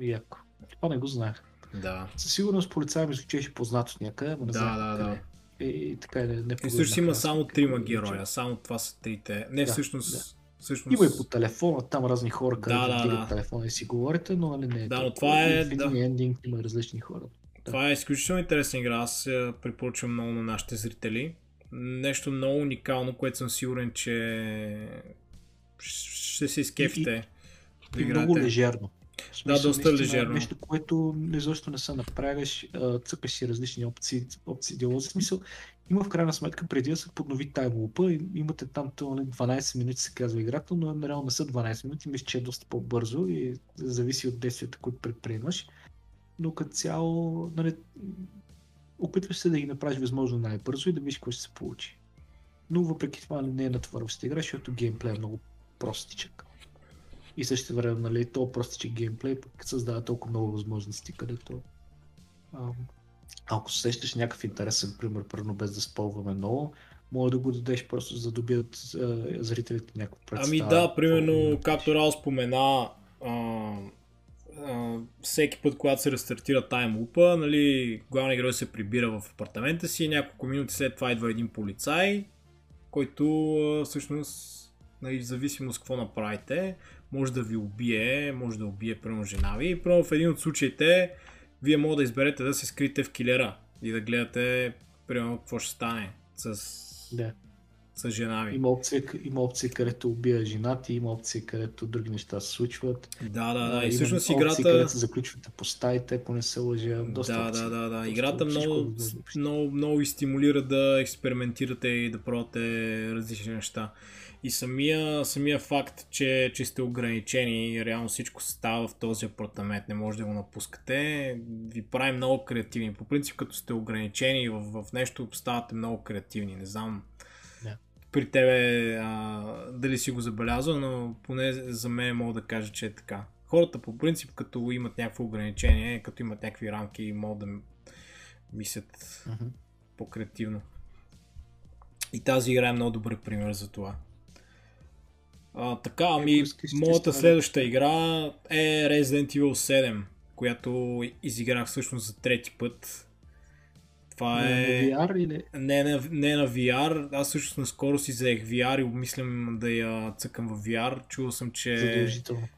Яко. Това не го знаех. Да. Със сигурност полицая ми звучеше познат от някъде, да, знам да, да. И, така не, не И всъщност има само трима героя, само това са трите. Не, да, всъщност... Да. Всъщност... Има и по телефона, там разни хора, където да, да, да. телефона и си говорите, но нали не е. Да, но това е... В един да. ендинг има различни хора. Това е изключително интересна игра, аз я препоръчвам много на нашите зрители. Нещо много уникално, което съм сигурен, че ще се изкефите. И, и, и много лежерно. Смисъл, да, доста лежерно. Нещо, което защо не се направиш, цъкаш си различни опции, опции диалози. Смисъл, има в крайна сметка, преди да се поднови таймлупа, имате там 12 нали, минути се казва играта, но реално не са 12 минути, мисля, че е доста по-бързо и зависи от действията, които предприемаш но като цяло нали, опитваш се да ги направиш възможно най-бързо и да видиш какво ще се получи. Но въпреки това не е натварваща игра, защото геймплей е много простичък. И също време, нали, то простичък геймплей пък създава толкова много възможности, където ам, ако се сещаш някакъв интересен пример, първо без да спълваме много, може да го дадеш просто за да добият зрителите някакво представа. Ами да, примерно, както Рао спомена, всеки път, когато се рестартира таймлупа, нали, главният герой се прибира в апартамента си, няколко минути след това идва един полицай, който а, всъщност, нали, в зависимост какво направите, може да ви убие, може да убие прямо жена ви. И прямо в един от случаите, вие може да изберете да се скрите в килера и да гледате, прямо какво ще стане с да с жена ви. Има опция, има опция където убия жена ти, има опция където други неща се случват. Да, да, да. И всъщност играта... където се заключвате по стаите, ако не се лъжа. Доста да, да, да, да. Играта много, много, много ви стимулира да експериментирате и да пробвате различни неща. И самия, самия факт, че, че сте ограничени и реално всичко става в този апартамент, не може да го напускате, ви прави много креативни. По принцип, като сте ограничени в, в нещо, ставате много креативни. Не знам при тебе а, дали си го забелязал, но поне за мен мога да кажа, че е така. Хората по принцип, като имат някакво ограничение, като имат някакви рамки, могат да мислят uh-huh. по-креативно. И тази игра е много добър пример за това. А, така, ами, моята следваща игра е Resident Evil 7, която изиграх всъщност за трети път. Това е... На VR или? Не, не, не на VR. Аз също наскоро си взех VR и обмислям да я цъкам в VR. Чувал съм, че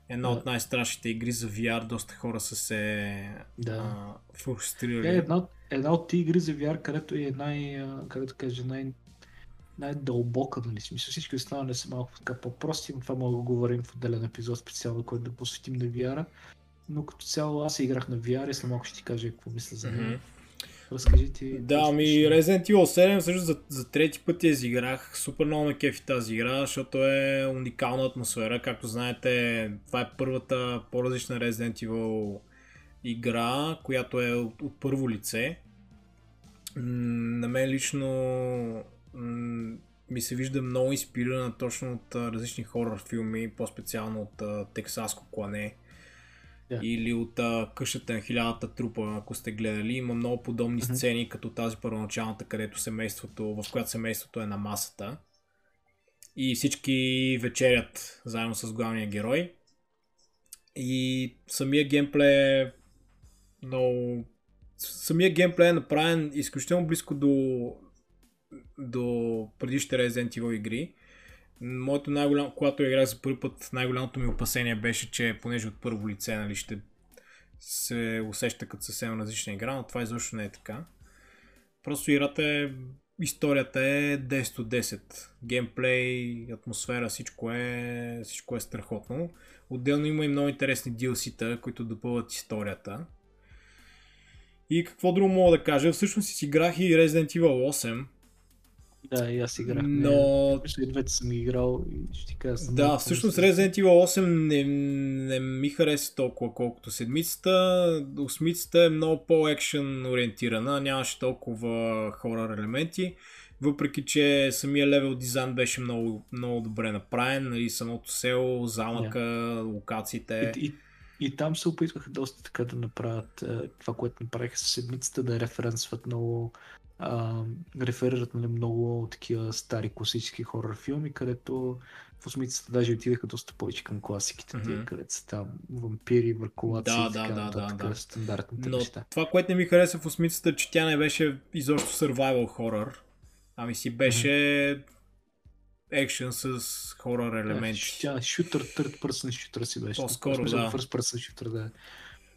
една да. от най-страшните игри за VR. Доста хора са се да. а, фрустрирали. Е, една, една от тези игри за VR, където е най, да кажа, най- най-дълбока, нали? Смисъл, всички останали са малко така по-прости, но това мога да говорим в отделен епизод специално, който да посветим на VR. но като цяло аз играх на VR и след малко ще ти кажа какво мисля за него. Разкажи ти. Да, ще- Resident Evil 7 всъщност за, за трети път я изиграх. Супер много ме кефи тази игра, защото е уникална атмосфера. Както знаете, това е първата по-различна Resident Evil игра, която е от, от първо лице. М, На мен лично ми се вижда много инспирирана точно от различни хорър филми, по-специално от Тексаско клане. Да. Или от къщата на хилядата трупа, ако сте гледали. Има много подобни Мгм. сцени, като тази първоначалната, където семейството, в която семейството е на масата. И всички вечерят заедно с главния герой. И самия геймплей е много... Самия геймплей е направен изключително близко до, до предишните Resident Evil игри. Моето най-голям, когато играх за първи път, най-голямото ми опасение беше, че понеже от първо лице нали, ще се усеща като съвсем различна игра, но това изобщо не е така. Просто играта е... Историята е 10 от 10. Геймплей, атмосфера, всичко е, всичко е страхотно. Отделно има и много интересни DLC-та, които допълват историята. И какво друго мога да кажа? Всъщност си играх и Resident Evil 8, Да, и аз играх. но и двете съм играл и ще ти кажа. Да, всъщност. Resident Evil 8 не, не ми хареса толкова колкото седмицата. Осмицата е много по-екшен ориентирана, нямаше толкова хорър елементи. Въпреки, че самия левел дизайн беше много, много добре направен, нали, самото село, замъка, локациите. И, и, и там се опитваха доста така да направят е, това, което направиха с седмицата, да референсват много, а, реферират нали, много такива стари класически хорър филми, където в осмицата даже отидаха доста повече към класиките, Мгм. тия, където са там вампири, върколаци Да, и така да, да, нататък, да, да. стандартните Но неща. това, което не ми хареса в осмицата, че тя не беше изобщо survival horror, ами си беше екшен с хорър елементи. Тя шутър, third person шутър си беше. По-скоро, да. First person шутър, да.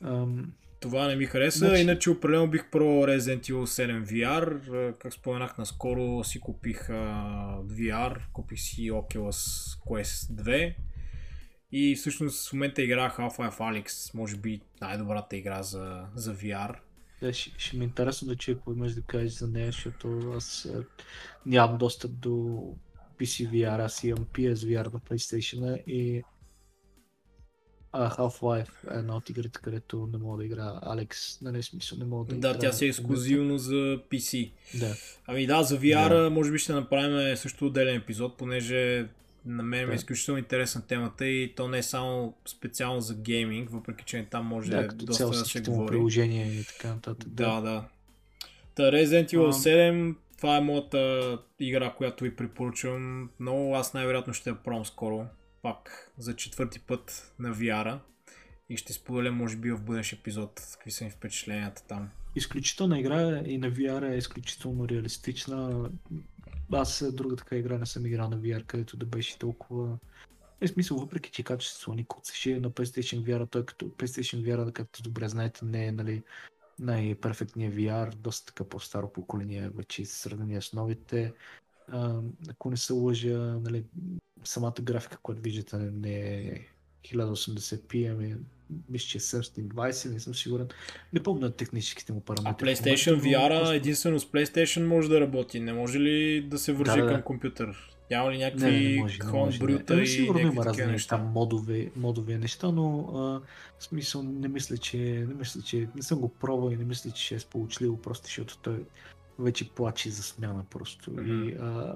Ам, Това не ми хареса, Значи- иначе определено бих пробвал Resident Evil 7 VR. Как споменах наскоро си купих а, VR, купих си Oculus Quest 2 и всъщност в момента играх Half-Life Alyx, може би най-добрата игра за, за VR. Да, ще, ще ми е интересно да чуя какво имаш да кажеш за нея, защото аз е, нямам достъп до PC VR, аз имам PSVR на PlayStation и а, Half-Life е една от игрите, където не мога да игра Алекс, нали смисъл не мога да Да, играя тя си е ексклюзивно за PC. Да, Ами да, за VR може би ще направим също отделен епизод, понеже на мен ми Да. е изключително интересна темата и то не е само специално за гейминг, въпреки че там може да, доста да се говори. приложения и така нататък. Да, да. Та Resident Evil А. 7, това е моята игра, която ви препоръчвам. Много аз най-вероятно ще я пробвам скоро. Пак за четвърти път на VR. И ще споделя, може би, в бъдещ епизод, какви са ми впечатленията там. Изключителна игра и на VR е изключително реалистична. Аз е, друга така игра не съм играл на VR, където да беше толкова... Е смисъл, въпреки че качеството ни куцеше на PlayStation VR, той като PlayStation VR, както добре знаете, не е нали, най-перфектният VR, доста така по-старо поколение вече сравнение с новите. А, ако не се лъжа, нали, самата графика, която виждате, не е 1080p, ами мисля, че е 720, не съм сигурен. Не помня техническите му А параметри. PlayStation момента, но VR просто- единствено с PlayStation може да работи. Не може ли да се вържи Да, да. към компютър? Няма ли някакви не може, не хон може. брюта Е, и сигурно има разни неща? модове, модове неща, но а, в смисъл не мисля, че не мисля, че не съм го пробвал и не мисля, че ще е сполучливо, просто защото той вече плаче за смяна просто. Мгм. И а,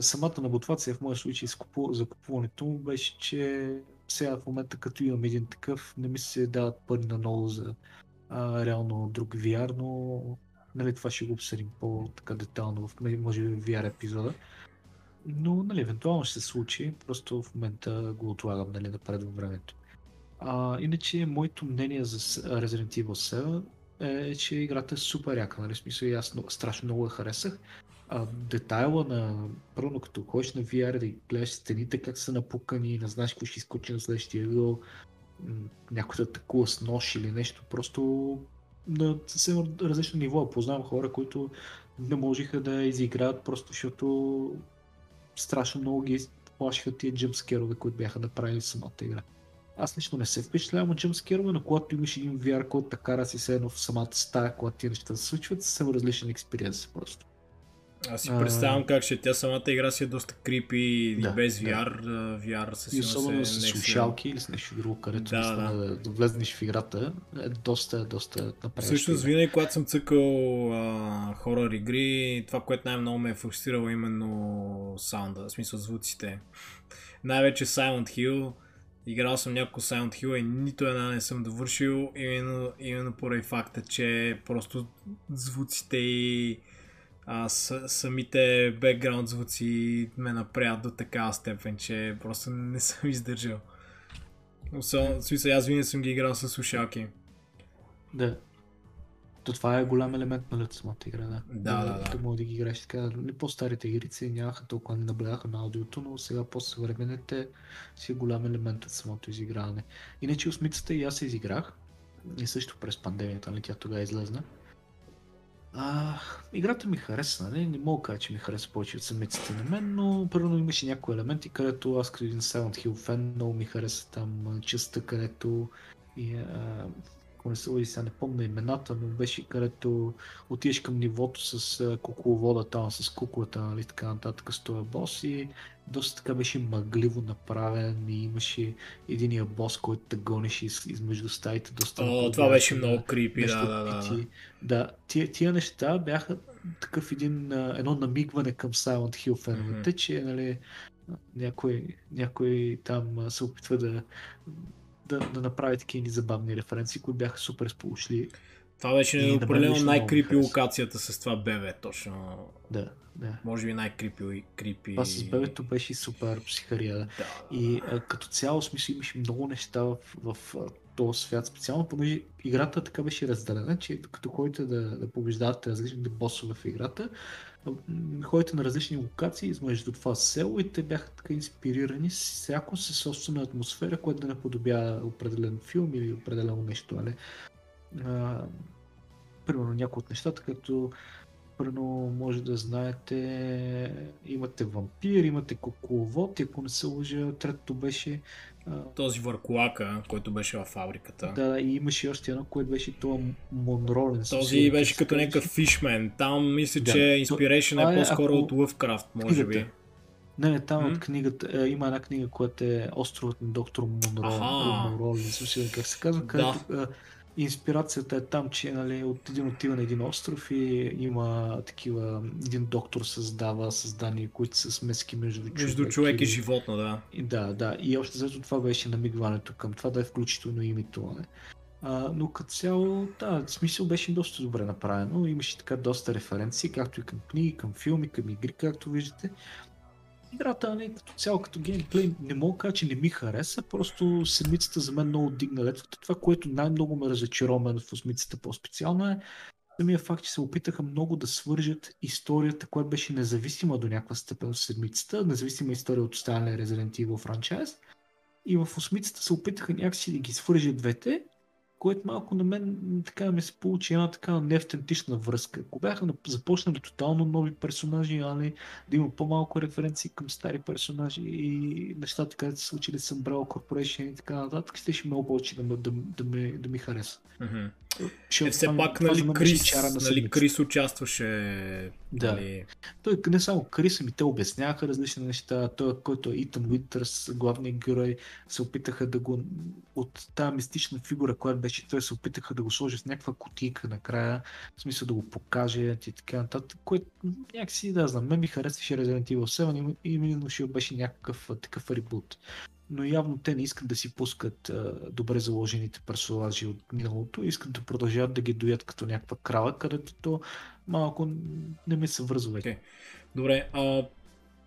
самата наботвация в моя случай за купуването му беше, че сега в момента като имам един такъв, не ми се дават пари на ново за а, реално друг VR, но нали, това ще го обсъдим по-така детално в може би VR епизода. Но, нали, евентуално ще се случи, просто в момента го отлагам, нали, напред във времето. А, иначе, моето мнение за Resident Evil 7 е, че играта е супер яка, нали, смисъл аз страшно много я харесах. А, детайла на, първо като ходиш на VR да гледаш стените как са напукани, не знаеш какво ще изкочи на следващия ъгъл, някой да атакува с нож или нещо, просто на съвсем различно ниво. Познавам хора, които не можеха да изиграят просто защото страшно много ги плашиха тия джъмскерове, които бяха направили в самата игра. аз лично не се впечатлявам от джамскерове, но когато имаш един VR, който така кара си се едно в самата стая, когато тия неща се случват, съвсем различен експириенс просто. Аз си представям как ще тя самата игра си е доста крипи да, и без VR. Да. VR със и особено с слушалки или с нещо друго, където да, да. да, влезнеш в играта, е доста, доста направиш. Всъщност винаги, когато съм цъкал а, хорър игри, това, което най-много ме е фрустрирало именно саунда, в смисъл звуците. Най-вече Silent Hill. Играл съм няколко Silent Hill и нито една не съм довършил, именно, именно поради факта, че просто звуците и а, с, самите бекграунд звуци ме напрят до такава степен, че просто не съм издържал. В смисъл, аз винаги съм ги играл с слушалки. Да. То това е голям елемент на самата игра, да. Да, да, да. да. Мога да ги играеш така. По-старите игрици нямаха толкова не наблягаха на аудиото, но сега по-съвременните си е голям елемент от самото изиграване. Иначе осмицата и аз се изиграх. И също през пандемията, нали, тя тогава излезна. А, играта ми хареса, нали? Не мога да кажа, че ми хареса повече от самиците на мен, но първо имаше някои елементи, където аз като един Silent Hill фен много ми хареса там частта, където и, а, се лъжи, сега не помня имената, но беше където отиеш към нивото с кукловода там, с куклата, нали, така нататък с този бос и доста така беше мъгливо направен и имаше единия бос, който те гонеше из, измежду стаите. Доста О, това беше много крипи, да, да, да. Да, тия, тия неща бяха такъв един, едно намигване към Silent Hill феновете, mm-hmm. че нали, някой, някой там се опитва да да, да направи такива забавни референции, които бяха супер сполучли. Това беше определено най-крипи локацията с това бебе, точно. Да, да. Може би най-крипи. Крипи... Това с бебето беше супер психария. Да, и а, като цяло смисъл имаше много неща в, в, в този свят, специално понеже играта така беше разделена, че като ходите да, да побеждавате различните босове в играта, ходите на различни локации измежду това село и те бяха така инспирирани всяко със собствена атмосфера, която да наподобя определен филм или определено нещо. Нали? А, примерно някои от нещата, като Примерно може да знаете, имате вампир, имате кукловод ако не се лъжа, третото беше... Този въркулака, който беше във фабриката. Да, и имаше още едно, което беше това Монролен. Този беше като някакъв фишмен. Там мисля, да. че Inspiration е по-скоро от Lovecraft, може би. Не, не, там от книгата, е, има една книга, която е Островът на доктор Монро, Монро, не как се казва, където да инспирацията е там, че нали, от един отива на един остров и има такива, един доктор създава създания, които са смески между човек, между човек и, и животно, да. И, да, да. И още зато това беше намигването към това да е включително името. Не? Нали. А, но като цяло, да, смисъл беше доста добре направено. Имаше така доста референции, както и към книги, към филми, към игри, както виждате играта, не, нали, като цяло, като геймплей, не мога да кажа, че не ми хареса, просто седмицата за мен много дигна летвата. Това, което най-много ме разочарова в осмицата по-специално е самия факт, че се опитаха много да свържат историята, която беше независима до някаква степен от седмицата, независима история от останалия Resident Evil франчайз. И в осмицата се опитаха някакси да ги свържат двете което малко на мен така ми се получи една така неавтентична връзка. Ако бяха започнали тотално нови персонажи, али да има по-малко референции към стари персонажи и нещата, където се случили с Umbrella Corporation и така нататък, ще ще много повече да, да, да, да, ми, да ми хареса. Mm-hmm. Ще е, все пак, нали, Крис, нали, Крис участваше. Да. Нали... Той не само Крис, ами те обясняваха различни неща. Той, който е Итан Уитърс, главният герой, се опитаха да го от тази мистична фигура, която беше, той се опитаха да го сложи в някаква кутийка накрая, в смисъл да го покаже и така нататък, което някакси, да знам, мен ми харесваше Resident Evil 7 и именно ще беше някакъв такъв ребут но явно те не искат да си пускат а, добре заложените персонажи от миналото, искат да продължават да ги доят като някаква крава, където то малко не ми се връзва. Okay. Добре, а,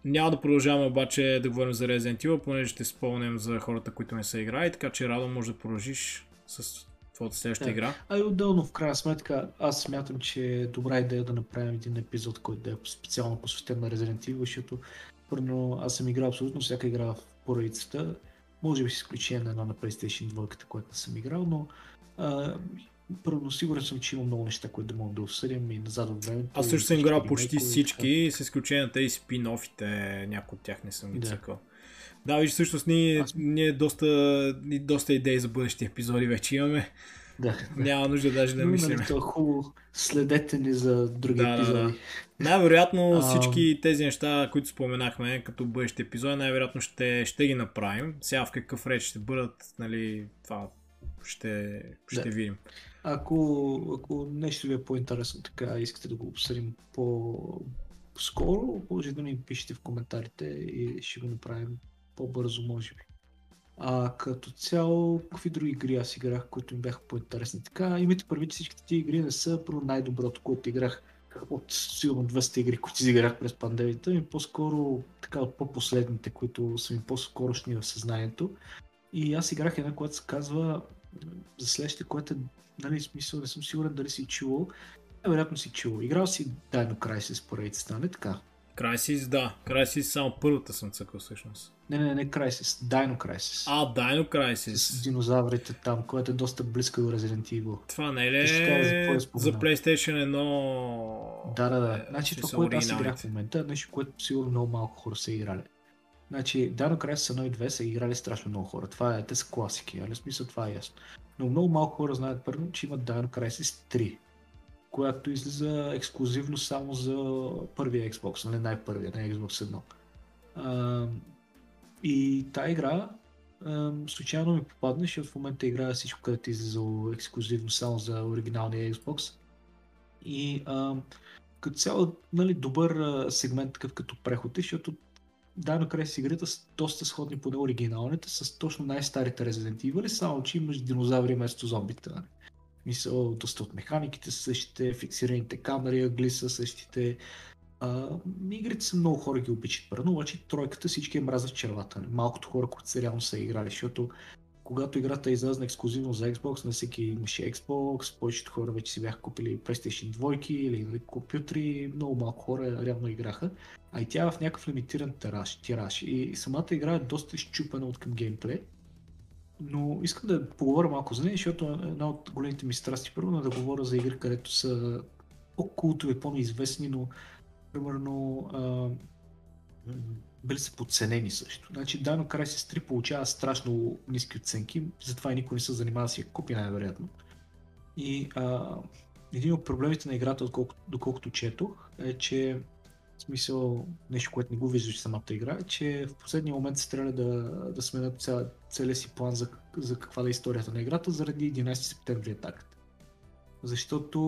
няма да продължаваме обаче да говорим за Resident Evil, понеже ще спомням за хората, които не са играли, така че радо може да продължиш с твоята следваща yeah. игра. А и отделно, в крайна сметка, аз смятам, че е добра идея да направим един епизод, който да е специално посветен на Resident Evil, защото първо аз съм играл абсолютно всяка игра в поредицата. Може би с изключение на една на PlayStation 2, която не съм играл, но а, първо сигурен съм, че има много неща, които да мога да обсъдим и назад в времето. Аз също съм играл почти всички, с изключение на тези спин-офите, някои от тях не съм ги да. цъкал. Да, виж, всъщност ние, Аз... ние доста, доста идеи за бъдещи епизоди вече имаме. Да. Няма нужда даже да мислим. Това хубаво. Следете ни за други да, епизоди. Да, да. Най-вероятно а... всички тези неща, които споменахме като бъдещи епизоди, най-вероятно ще, ще ги направим. Сега в какъв реч ще бъдат, нали, това ще, ще да. видим. Ако, ако нещо ви е по-интересно така, искате да го обсъдим по скоро, може да ни пишете в коментарите и ще го направим по-бързо, може би. А като цяло, какви други игри аз играх, които ми бяха по-интересни? Така, имайте първи, че всичките ти игри не са про най-доброто, което играх от сигурно 200 игри, които изиграх през пандемията, и по-скоро така от по-последните, които са ми по-скорошни в съзнанието. И аз играх една, която се казва за следващите, което е, нали, смисъл, не съм сигурен дали си чувал. Вероятно си чувал. Играл си Dino Crisis, поредица, стане така. Crysis, да. Crysis само първата съм цъкал всъщност. Не, не, не Crysis, Dino Crisis. А, Dino Crisis. С динозаврите там, което е доста близко до Resident Evil. Това не е ли е за PlayStation 1? Да, да, да. Значи това, което аз играх в момента, нещо, което сигурно много малко хора са играли. Значи, Dino Crisis 1 и 2 са играли страшно много хора. Това е, те са класики, али смисъл това е ясно. Но много малко хора знаят първо, че има Dino Crisis 3 която излиза ексклюзивно само за първия Xbox, нали най-първия, на Xbox 1. А, и тази игра а, случайно ми попадна, защото в момента играя всичко, където излиза ексклюзивно само за оригиналния Xbox. И а, като цяло, нали, добър сегмент такъв като преход, защото да, накрая си играта са доста сходни по оригиналните, с точно най-старите Resident Evil, само че имаш динозаври вместо зомбите. Нали. Мисъл, доста от механиките са същите, фиксираните камери, ъгли са същите. А, игрите са много хора ги обичат първо, обаче тройката всички е мразят червата. Малкото хора, които са реално са играли, защото когато играта е излязна ексклюзивно за Xbox, на всеки имаше Xbox, повечето хора вече си бяха купили PlayStation 2 или компютри, много малко хора реално играха, а и тя е в някакъв лимитиран тираж. тираж. И самата игра е доста изчупена от към геймплей но искам да поговоря малко за нея, защото една от големите ми страсти първо е да говоря за игри, където са по-култови, по-неизвестни, но примерно а, били са подценени също. Значи Dino Crisis 3 получава страшно ниски оценки, затова и никой не се занимава си я купи най-вероятно. И а, един от проблемите на играта, доколкото, доколкото четох, е, че в смисъл, нещо, което не го виждаш самата игра, е, че в последния момент се трябва да, да сменят ця, целия си план за, за каква да е историята на играта заради 11 септември атаката. Защото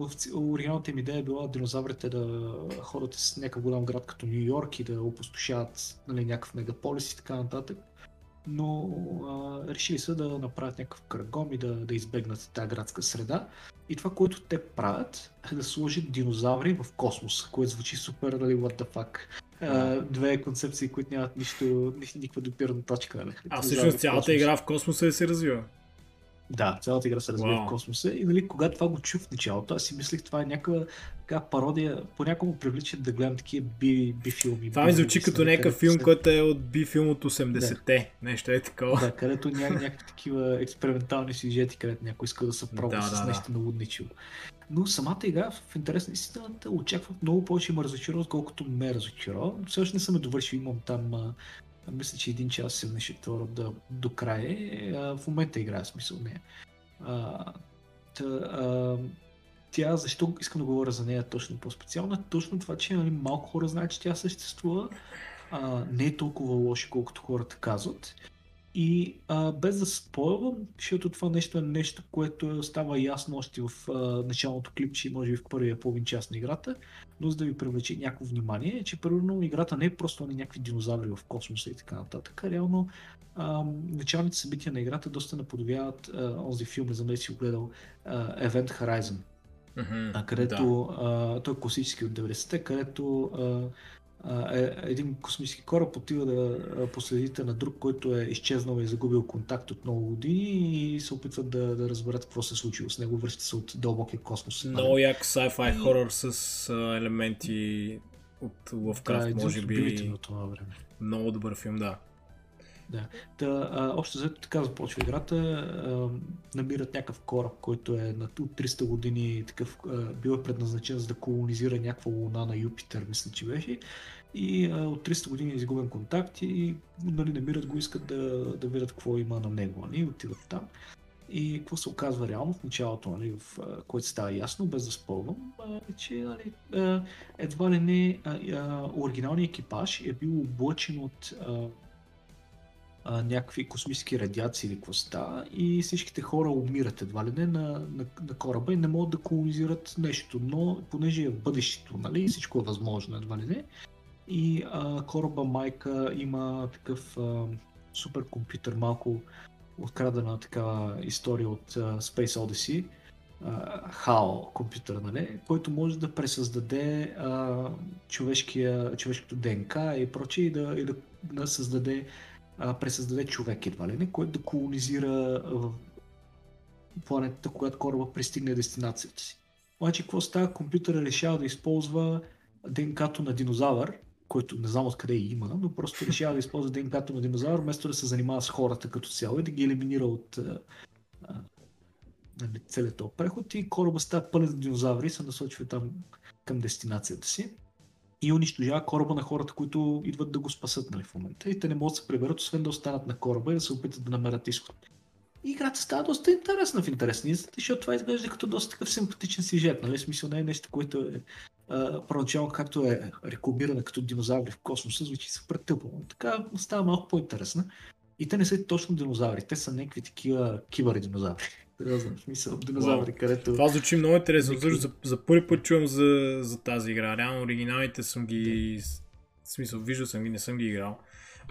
в оригиналната им идея е била динозаврите да ходят с някакъв голям град като Нью Йорк и да опустошават нали, някакъв мегаполис и така нататък но а, решили са да направят някакъв кръгом и да, да избегнат тази градска среда. И това, което те правят, е да сложат динозаври в космос, което звучи супер, нали, what the fuck. А, две концепции, които нямат нищо, никаква допирна точка. Нали? А всъщност цялата игра в космоса е се развива. Да, цялата игра се развива wow. в космоса и нали, когато това го чух в началото, аз си мислех това е някаква така пародия, понякога му привлича да гледам такива би, би филми. Това ми звучи като някакъв филм, който е от би филм от 80-те, да. нещо е такова. Да, където ня, някакви такива експериментални сюжети, където някой иска да се пробва да, с да, нещо да. налудничило. Но самата игра в интерес на истината очаквах много повече ме разочарова, отколкото ме разочарова. Все още не съм я довършил, имам там мисля, че един час се беше това до, до края. В момента играя смисъл нея. А, та, а, тя, защо искам да говоря за нея точно по-специално, точно това, че нали, малко хора знаят, че тя съществува. А, не е толкова лошо, колкото хората казват. И а, без да спойвам, защото това нещо е нещо, което става ясно още в а, началното клипче, може би в първия половин час на играта, но за да ви привлече някакво внимание, е, че първо играта не е просто на някакви динозаври в космоса и така нататък, а реално а, началните събития на играта доста наподобяват а, онзи филм, не знам дали си го гледал, а, Event Horizon, mm-hmm, където да. а, той е класически от 90-те, където а, е, един космически кораб отива да последите на друг, който е изчезнал и загубил контакт от много години и се опитват да, да разберат какво се е случило с него, връща се от дълбокия космос. Много як sci-fi хорор с а, елементи от Lovecraft, да, може би. това време. Много добър филм, да. Да. Та, а, още за така започва играта. А, намират някакъв кораб, който е на 300 години такъв, а, бил е предназначен за да колонизира някаква луна на Юпитер, мисля, че беше. и а, от 300 години е изгубен контакт и нали, намират го, искат да, да видят какво има на него, нали, отиват там. И какво се оказва реално в началото, нали, в, което става ясно, без да спълвам, е, че нали, едва ли не а, а, оригиналният екипаж е бил облъчен от а, а, някакви космически радиации или какво става и всичките хора умират едва ли не на, на, на кораба и не могат да колонизират нещо, но понеже е в бъдещето, нали, всичко е възможно едва ли не, и а, кораба майка има такъв а, суперкомпютър, малко открадена такава история от uh, Space Odyssey, HAL компютър, нали, който може да пресъздаде uh, човешкото ДНК и прочее и да, и да, да създаде, uh, пресъздаде човек едва ли не, който да колонизира uh, планетата, когато кораба пристигне дестинацията си. Обаче какво става? Компютъра решава да използва ДНК-то на динозавър, който не знам откъде има, но просто решава да използва ДНК-то на динозавър, вместо да се занимава с хората като цяло и да ги елиминира от нали, целият този преход и кораба става пълен с динозаври и се насочва там към дестинацията си и унищожава кораба на хората, които идват да го спасат нали, в момента. И те не могат да се приберат, освен да останат на кораба и да се опитат да намерят изход. И играта става доста интересна в интересни, защото това изглежда като доста такъв симпатичен сюжет, нали? Смисъл не е нещо, което е първоначално както е рекламирана като динозаври в космоса, звучи супер тъпо. Така става малко по-интересна. И те не са точно динозаври, те са някакви такива кибари динозаври. Знам, в смисъл, динозаври, wow. където... Това звучи много интересно, Никакви... за, за първи път чувам за, за тази игра. Реално оригиналите съм ги... В смисъл, виждал съм ги, не съм ги играл.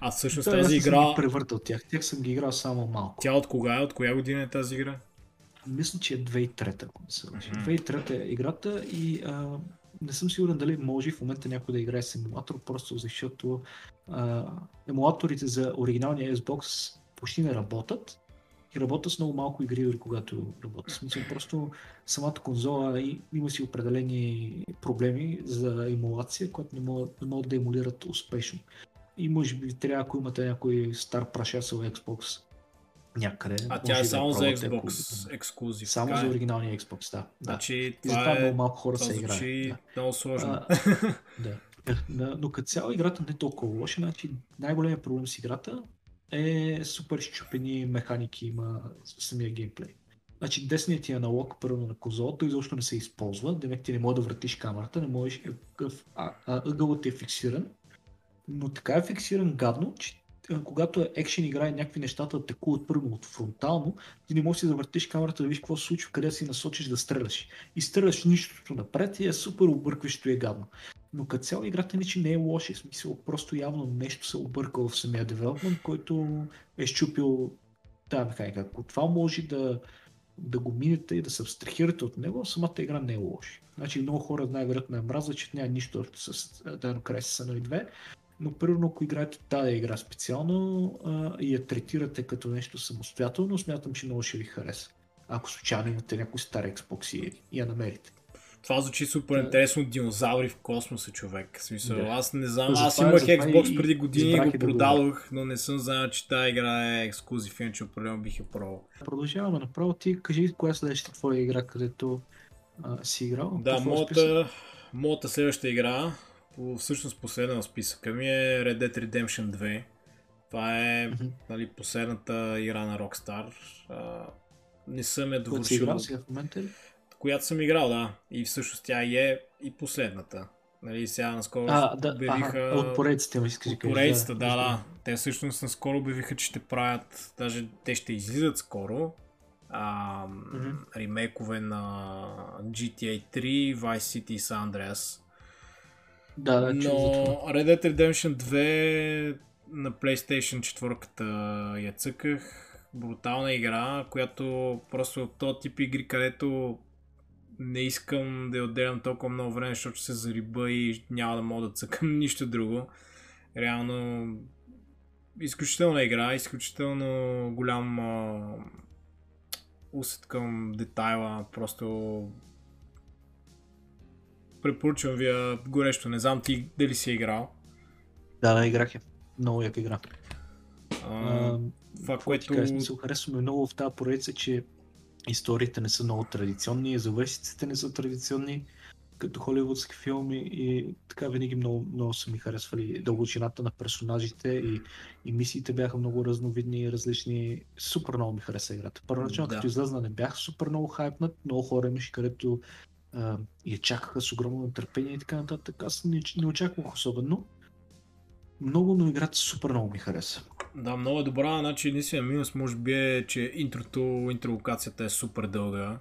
А всъщност да, тази игра... Съм ги превъртал тях. Тях съм ги играл само малко. Тя от кога е? От коя година е тази игра? Мисля, че е 2003, ако не се лъжа. Mm-hmm. 2003 е играта и а, не съм сигурен дали може в момента някой да играе с емулатор, просто защото а, емулаторите за оригиналния Xbox почти не работят и работят с много малко игри, дори когато работят. В смисъл, просто самата конзола и, има си определени проблеми за емулация, които не могат, не могат да емулират успешно. И може би трябва, ако имате някой стар прашасъл Xbox, някъде. А тя е само да за Xbox ексклюзив. Само за е. оригиналния Xbox, да. Значи, да. това е... много малко хора се играят. Да. много сложно. А, да. Но като цяло играта не е толкова лоша. Значи, най-големият проблем с играта е супер щупени механики има самия геймплей. Значи десният ти аналог първо на конзолата изобщо не се използва, демек ти не можеш да въртиш камерата, не можеш, ъгълът е фиксиран, но така е фиксиран гадно, че когато е екшен игра и някакви нещата атакуват първо от фронтално, ти не можеш да завъртиш камерата да видиш какво се случва, къде си насочиш да стреляш. И стреляш нищото напред и е супер объркващо и е гадно. Но като цяло играта не, че не е лоша, в смисъл просто явно нещо се объркало в самия девелопмент, който е щупил тази механика. Ако това може да, да го минете и да се абстрахирате от него, самата игра не е лоша. Значи много хора най-вероятно е мраза, че няма нищо с Dino Crisis на 2, но примерно ако играете тази игра специално а, и я третирате като нещо самостоятелно, смятам, че много ще ви хареса. Ако случайно имате някой стар Xbox и, и я намерите. Това звучи супер интересно. Динозаври в космоса, човек. В смисъл, да. аз не знам. Аз имах Xbox преди години и го продадох, но не съм знал, че тази игра е ексклюзив, иначе определено бих я пробвал. Продължаваме направо. Ти кажи коя е следващата твоя игра, където а, си играл. Да, моята, моята следваща игра всъщност последна в списъка ми е Red Dead Redemption 2. Това е mm-hmm. нали, последната игра на Rockstar. А, не съм я довършил. сега в момента ли? Която съм играл, да. И всъщност тя е и последната. Нали, сега наскоро а, да, обявиха... Ага, от поредиците ми искаш От поредиците, да, да, да. Те всъщност наскоро обявиха, че ще правят, даже те ще излизат скоро, а, mm-hmm. ремейкове на GTA 3, Vice City и San Andreas. Да, да, Но Red Dead Redemption 2 на PlayStation 4 я цъках. Брутална игра, която просто от този тип игри, където не искам да я отделям толкова много време, защото се зариба и няма да мога да цъкам нищо друго. Реално изключителна игра, изключително голям а, усет към детайла, просто препоръчвам ви горещо. Не знам ти дали си е играл. Да, да, играх я. Много яка игра. А, това, което... Кажа, смисъл, харесва ми много в тази поредица, че историите не са много традиционни, завършиците не са традиционни. като холивудски филми и така винаги много, много са ми харесвали дълбочината на персонажите и, и мисиите бяха много разновидни и различни. Супер много ми хареса играта. Първоначално Да. като излезна не бях супер много хайпнат, много хора имаше, където а, я чакаха с огромно нетърпение и така нататък. Аз не, не очаквах особено. Много, но играта супер много ми хареса. Да, много е добра. Значи единственият минус може би е, че интрото, интролокацията е супер дълга.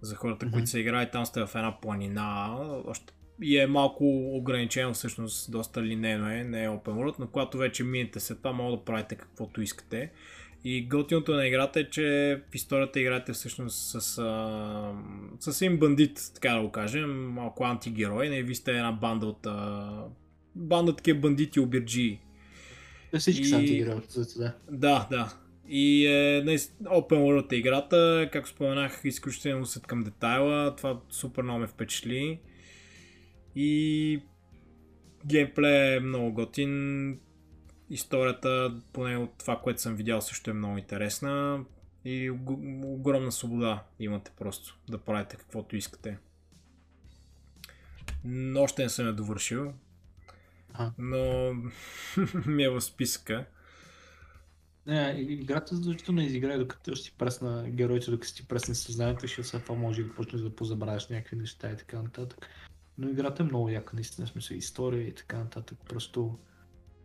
За хората, Мгм. които се играят, там сте в една планина. Още и е малко ограничено, всъщност доста линейно е, не е open world, но когато вече минете след това, може да правите каквото искате. И готиното на играта е, че в историята играете всъщност с, а, с един бандит, така да го кажем, малко антигерой. Не, ви сте една банда от а, банда такива бандити обирджии. Те всички И- са антигеройки, за да. Да, да. И е Open World е играта, както споменах, изключително усет към детайла, това супер много ме впечатли. И геймплей е много готин, историята, поне от това, което съм видял, също е много интересна. И ог- огромна свобода имате просто да правите каквото искате. Но още не съм я довършил, Ага. но ми е в списъка. Не, играта задължително изиграе, докато ще ти пресна героите, докато ти пресне съзнанието, защото след това може да почнеш да позабравяш някакви неща и така нататък. Но играта е много яка, наистина, смисъл история и така нататък. Просто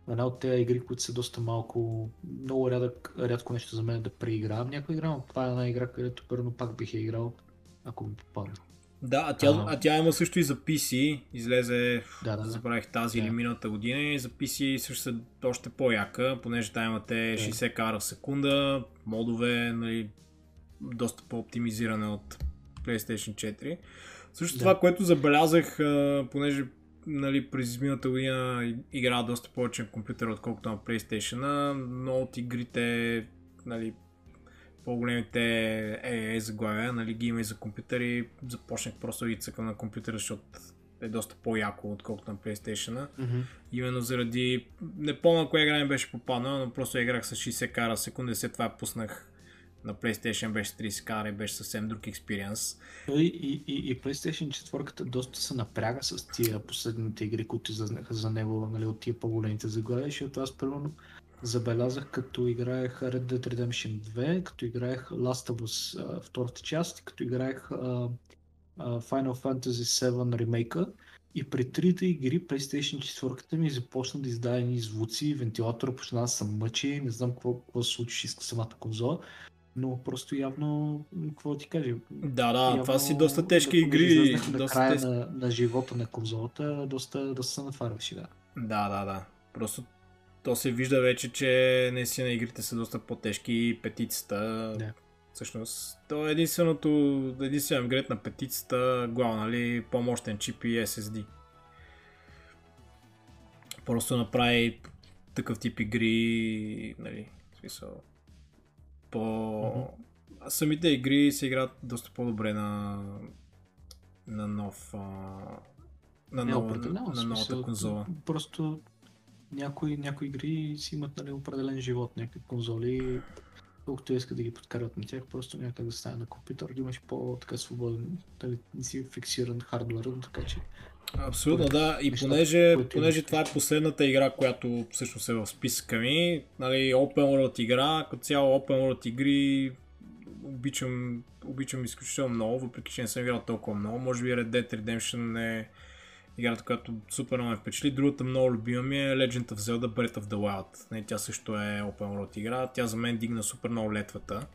една от тези игри, които са доста малко, много рядък, рядко нещо за мен е да преигравам някоя игра, но това е една игра, където първо пак бих я играл, ако ми попадне. Да, а тя, А. а тя има също и за PC. Излезе, Да, да, да. забравих тази Да. или миналата година и за PC също са още по-яка, понеже там имате 60 кара в секунда, модове, нали, доста по-оптимизиране от PlayStation 4. Също Да. това, което забелязах, понеже нали, през изминалата година игра доста повече на компютъра, отколкото на PlayStation, но от игрите, нали, по-големите е, е заглавия, нали, ги има и за компютъри, започнах просто да ги цъкам на компютъра, защото е доста по-яко, отколкото на PlayStation. Мгм. Именно заради... Не помня коя игра ми беше попаднала, но просто играх с 60 кара в секунда и след това я пуснах на PlayStation беше 30 кара и беше съвсем друг експириенс. И, и, и PlayStation 4 доста се напряга с тия последните игри, които излезнаха за него, нали, от тия по-големите заглавия, защото аз примерно забелязах като играех Red Dead Redemption 2, като играех Last of Us а, втората част, като играех а, а, Final Fantasy 7 ремейка. И при трите игри PlayStation 4 ми започна да издава едни звуци, вентилатора почна да се мъчи, не знам какво, какво се случи с самата конзола, но просто явно, какво да ти кажа, Да, да, Явно, това си доста тежки да, игри. На Доста края тежки. на, на живота на конзолата, доста, доста се нафарваше, да. Да, да, да. Просто то се вижда вече, че наистина игрите са доста по-тежки и петицата. Да. Всъщност, то е единственото, единственият апгрейд на петицата, главно, нали, по-мощен чип и SSD. Просто направи такъв тип игри, нали, в смисъл, по... А самите игри се играят доста по-добре на на нов а... на, нова, определено, на в новата конзола. Просто някои, някои игри си имат нали, определен живот, някакви конзоли, колкото искат да ги подкарват на тях, просто някак да стане на компютър, да имаш по-така свободен, дали не си фиксиран хардвер, така че Абсолютно, да. И нещата, понеже, понеже това е последната игра, която всъщност е в списъка ми, нали, Open World игра, като цяло Open World игри обичам, обичам изключително много, въпреки че не съм играл толкова много. Може би Red Dead Redemption е играта, която супер много ме впечатли. Другата много любима ми е Legend of Zelda Breath of the Wild. Нали, тя също е Open World игра. Тя за мен дигна супер много летвата,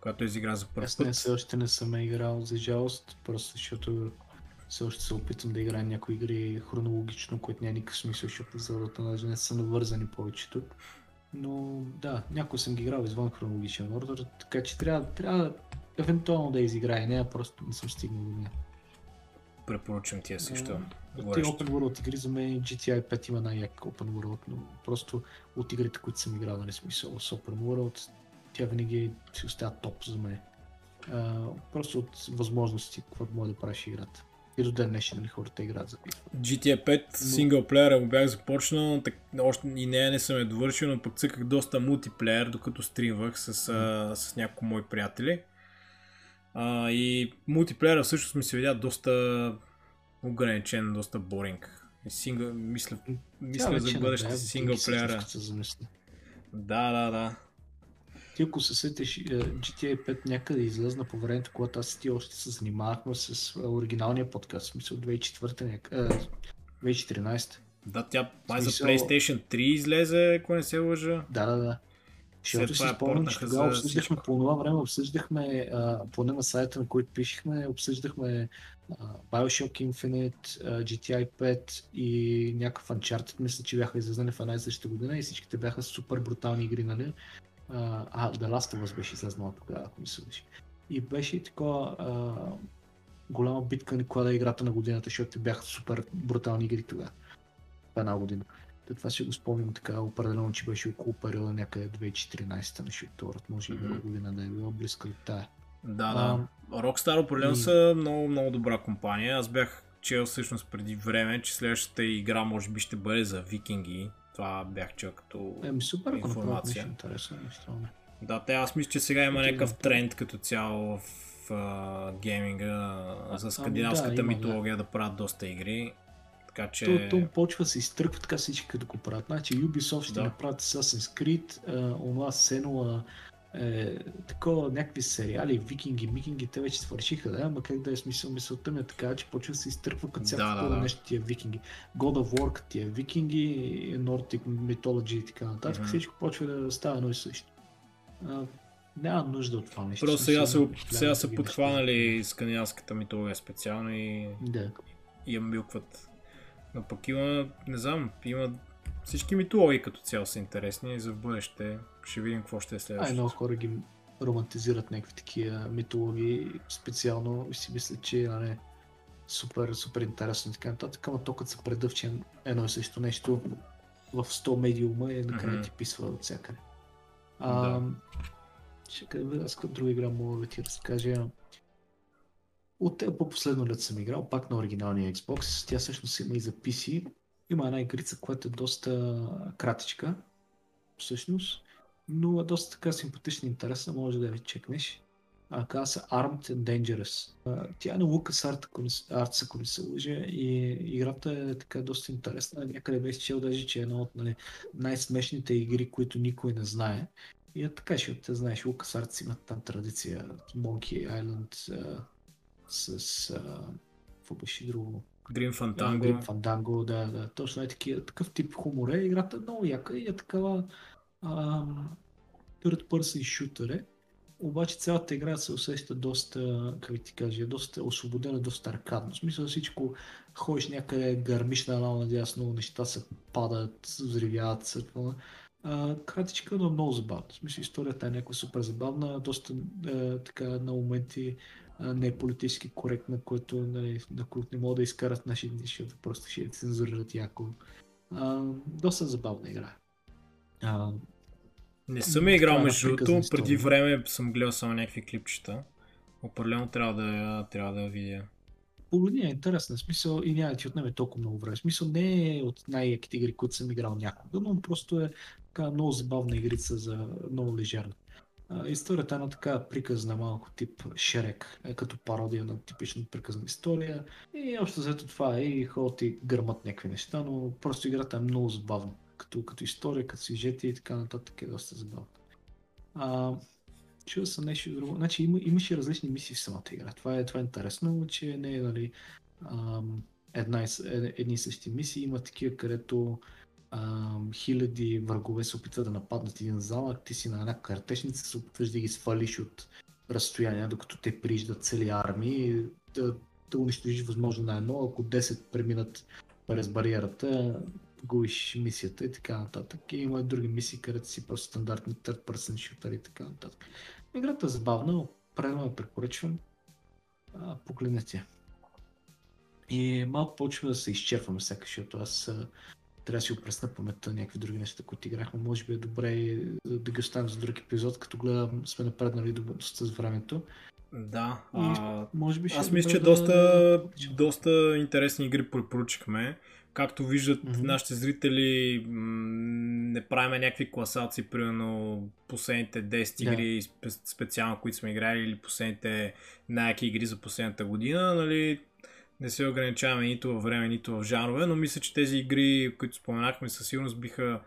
която изигра за първ аз не, път. все още не съм играл, за жалост, просто защото все още се опитвам да играя някои игри хронологично, което няма никакъв смисъл, защото залата даже не са навързани повечето. Но да, някой съм ги играл извън хронологичен ордер, така че трябва, трябва евентуално да изиграя нея, просто не съм стигнал до нея. Препоръчвам ти я също. Тези Горещо. Open World игри за мен GTI 5 има най-як Open World, но просто от игрите, които съм играл, нали смисъл с Open World, тя винаги си остава топ за мен. А, просто от възможности, какво може да правиш играта. И до ден днешен нали, хората играят за. GTA 5 синглплеера го бях започнал, так, още и нея не съм я довършил, но пък цъках доста мултиплеер, докато стримвах с, а, с няколко мои приятели. А, и мултиплеера всъщност ми се видя доста ограничен, доста боринг. Сингъл, мисля, мисля за бъдеще не бе, сингъл въпреки плеера. всичко, като се замисля. Да, да, да. Ти ако се сетиш, е, GTA 5 някъде излезна по времето, когато аз ти още се занимавахме с е, оригиналния подкаст, в смисъл 2004 някъде, 2014. Да, тя май за PlayStation 3 излезе, ако не се лъжа. Да, да, да. Защото си спомням, че тогава обсъждахме, по това време обсъждахме, а, поне на сайта, на който пишехме, обсъждахме а, Bioshock Infinite, а, GTI 5 и някакъв Uncharted, мисля, че бяха излезнали в една и същата година и всичките бяха супер брутални игри, нали? А, а, The Last of Us беше излезнала тогава, ако мисля. беше. И беше и такова а, голяма битка на коя да е играта на годината, защото бяха супер брутални игри тогава. В една година. Това си го спомням така, определено, че беше около периода някъде 2014 на Shootorът, може и друга година да е било близка до тая. Да, да. Rockstar определено и- са много, много добра компания. Аз бях чел всъщност преди време, че следващата игра може би ще бъде за викинги. Това бях чел като... Еми супер, Информация. интересно. Да, те, аз мисля, че сега има някакъв да. тренд като цяло в а, гейминга за скандинавската да, има, да. митология да правят доста игри. Така че... То, то почва да се изтръгва така всички като го правят. Значи Ubisoft ще Да. направят Assassin's Creed, а, онова Сенова, е, такова, някакви сериали, викинги, микинги, те вече свършиха, да, ама как да е смисъл, мисълта ми е така, че почва да се изтръгва като всяко Да, да, да. нещо тия викинги. God of War тия викинги, Nordic Mythology и така нататък, Мгм. всичко почва да става едно и също. А, няма нужда от това нещо. Просто сега, са, сега са подхванали скандинавската митология специално и. Да. и я милкват. Но пък има, не знам, има всички митологии като цяло са интересни и за в бъдеще ще видим какво ще е следващото. много хора ги романтизират някакви такива митологии, специално и си мислят, че нали, супер, супер интересно и така нататък, ама то като се предъвче едно и също нещо в 100 медиума и накрая Мгм. ти писва от всякъде. А, Да. Ще кажа, аз като друга игра мога да ти разкажа. От те по-последно лет съм играл, пак на оригиналния Xbox. Тя всъщност има и за PC. Има една игрица, която е доста кратичка, всъщност, но е доста така симпатична и интересна, може да я чекнеш. А, казва се Armed and Dangerous. Тя е на LucasArts, ако Arts, ако не се лъжа, и играта е така доста интересна. Някъде беше чел даже, че е една от нали, най-смешните игри, които никой не знае. И е така, защото те знаеш, LucasArts имат там традиция. Monkey Island с... А, какво беше друго? Грим Фантанго. Грим Фанданго, да, да, точно е такива, такъв тип хумор е. Играта е много яка и е такава ам, third person shooter е. Обаче цялата игра се усеща доста, как ти кажа, доста освободена, доста аркадно. В смисъл всичко, ходиш някъде, гърмиш на едно надясно, неща се падат, взривяват се. А, кратичка, но много забавна. В смисъл историята е някаква супер забавна, доста е, така на моменти не е политически коректна, който, нали, на които не могат да изкарат наши дни, защото просто ще цензурират яко. А, доста забавна игра. А, Не съм я играл Такава между другото, преди време съм гледал само някакви клипчета. Определено трябва да я, трябва да я видя. погледни, е интересна. Смисъл и няма да ти отнеме толкова много време. Смисъл не е от най-яките игри, които съм играл някога, но просто е така много забавна игрица за много лежерна. Историята е една така приказна малко тип Шерек, е като пародия на типична приказна история. И общо взето това е и ходят и гърмат някакви неща, но просто играта е много забавна. Като, като история, като сюжети и така нататък е доста забавна. А, чува съм нещо друго. Значи има, имаше различни мисии в самата игра. Това е, това е интересно, че не е нали, ам, една, е- едни и същи мисии. Има такива, където ам, хиляди врагове се опитват да нападнат един замък, ти си на една картешница, се опитваш да ги свалиш от разстояние, докато те прииждат цели армии, да, да унищожиш възможно на едно, ако 10 преминат през бариерата, губиш мисията и така нататък. И има и други мисии, където си просто стандартни third person shooter и така нататък. Играта е забавна, определено я препоръчвам. А, погледнете. И малко почва да се изчерпваме сега, защото аз трябва да си опресна паметта някакви други неща, които играхме. Може би е добре да, ги оставим за друг епизод, като гледам сме напреднали до- доста с времето. Да. И А, Може би ще аз е мисля, че да- доста, доста интересни игри препоръчахме. Както виждат Мгм. нашите зрители, м, не правиме някакви класации, примерно последните 10 Да. игри спе- специално, които сме играли, или последните най-яки игри за последната година. Нали? Не се ограничаваме нито във време, нито в жанрове, но мисля, че тези игри, които споменахме, със сигурност биха,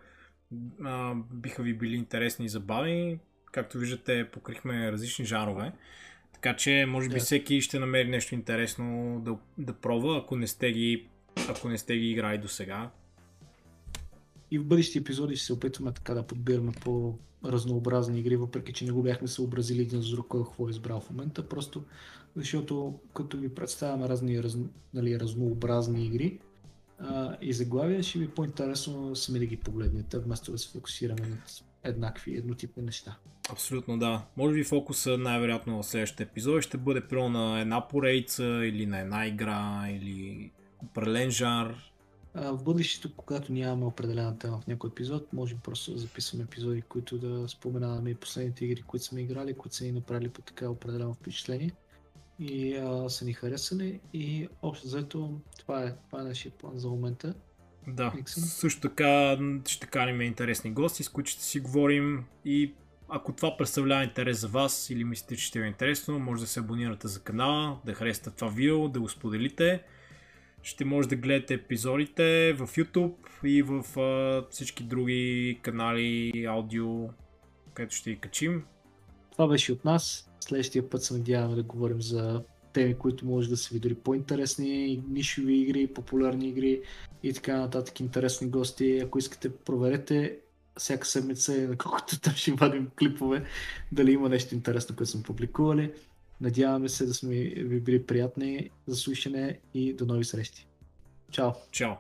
а, биха ви били интересни и забавни. Както виждате, покрихме различни жанрове. Така че, може би, да. всеки ще намери нещо интересно да, да пробва, ако не сте ги, ако не сте ги играли до сега. И в бъдещи епизоди ще се опитваме така да подбираме по разнообразни игри, въпреки че не го бяхме съобразили един с друг, кой какво е избрал в момента, просто защото като ви представяме разни раз, нали, разнообразни игри а, и заглавия, ще ви е по-интересно сами да ги погледнете, вместо да се фокусираме над еднакви, еднотипни неща. Абсолютно да. Може би фокуса най-вероятно в следващите епизоди ще бъде про на една поредица или на една игра или определен жанр. В бъдещето, когато нямаме определена тема в някой епизод, можем просто да записваме епизоди, които да споменаваме и последните игри, които сме играли, които са ни направили по така определено впечатление и а, са ни харесали и общо заето това е, това е нашия план за момента. Да, Никсън. също така ще каним интересни гости, с които ще си говорим и ако това представлява интерес за вас или мислите, че ще ви е интересно, може да се абонирате за канала, да харесате това видео, да го споделите. Ще може да гледате епизодите в YouTube и в а, всички други канали, аудио, където ще ги качим. Това беше от нас. Следващия път се надяваме да говорим за теми, които може да са ви дори по-интересни, нишови игри, популярни игри и така нататък, интересни гости. Ако искате, проверете всяка седмица, наколкото там ще вадим клипове, дали има нещо интересно, което сме публикували. Надяваме се да сме ви били приятни за слушане и до нови срещи. Чао! Чао!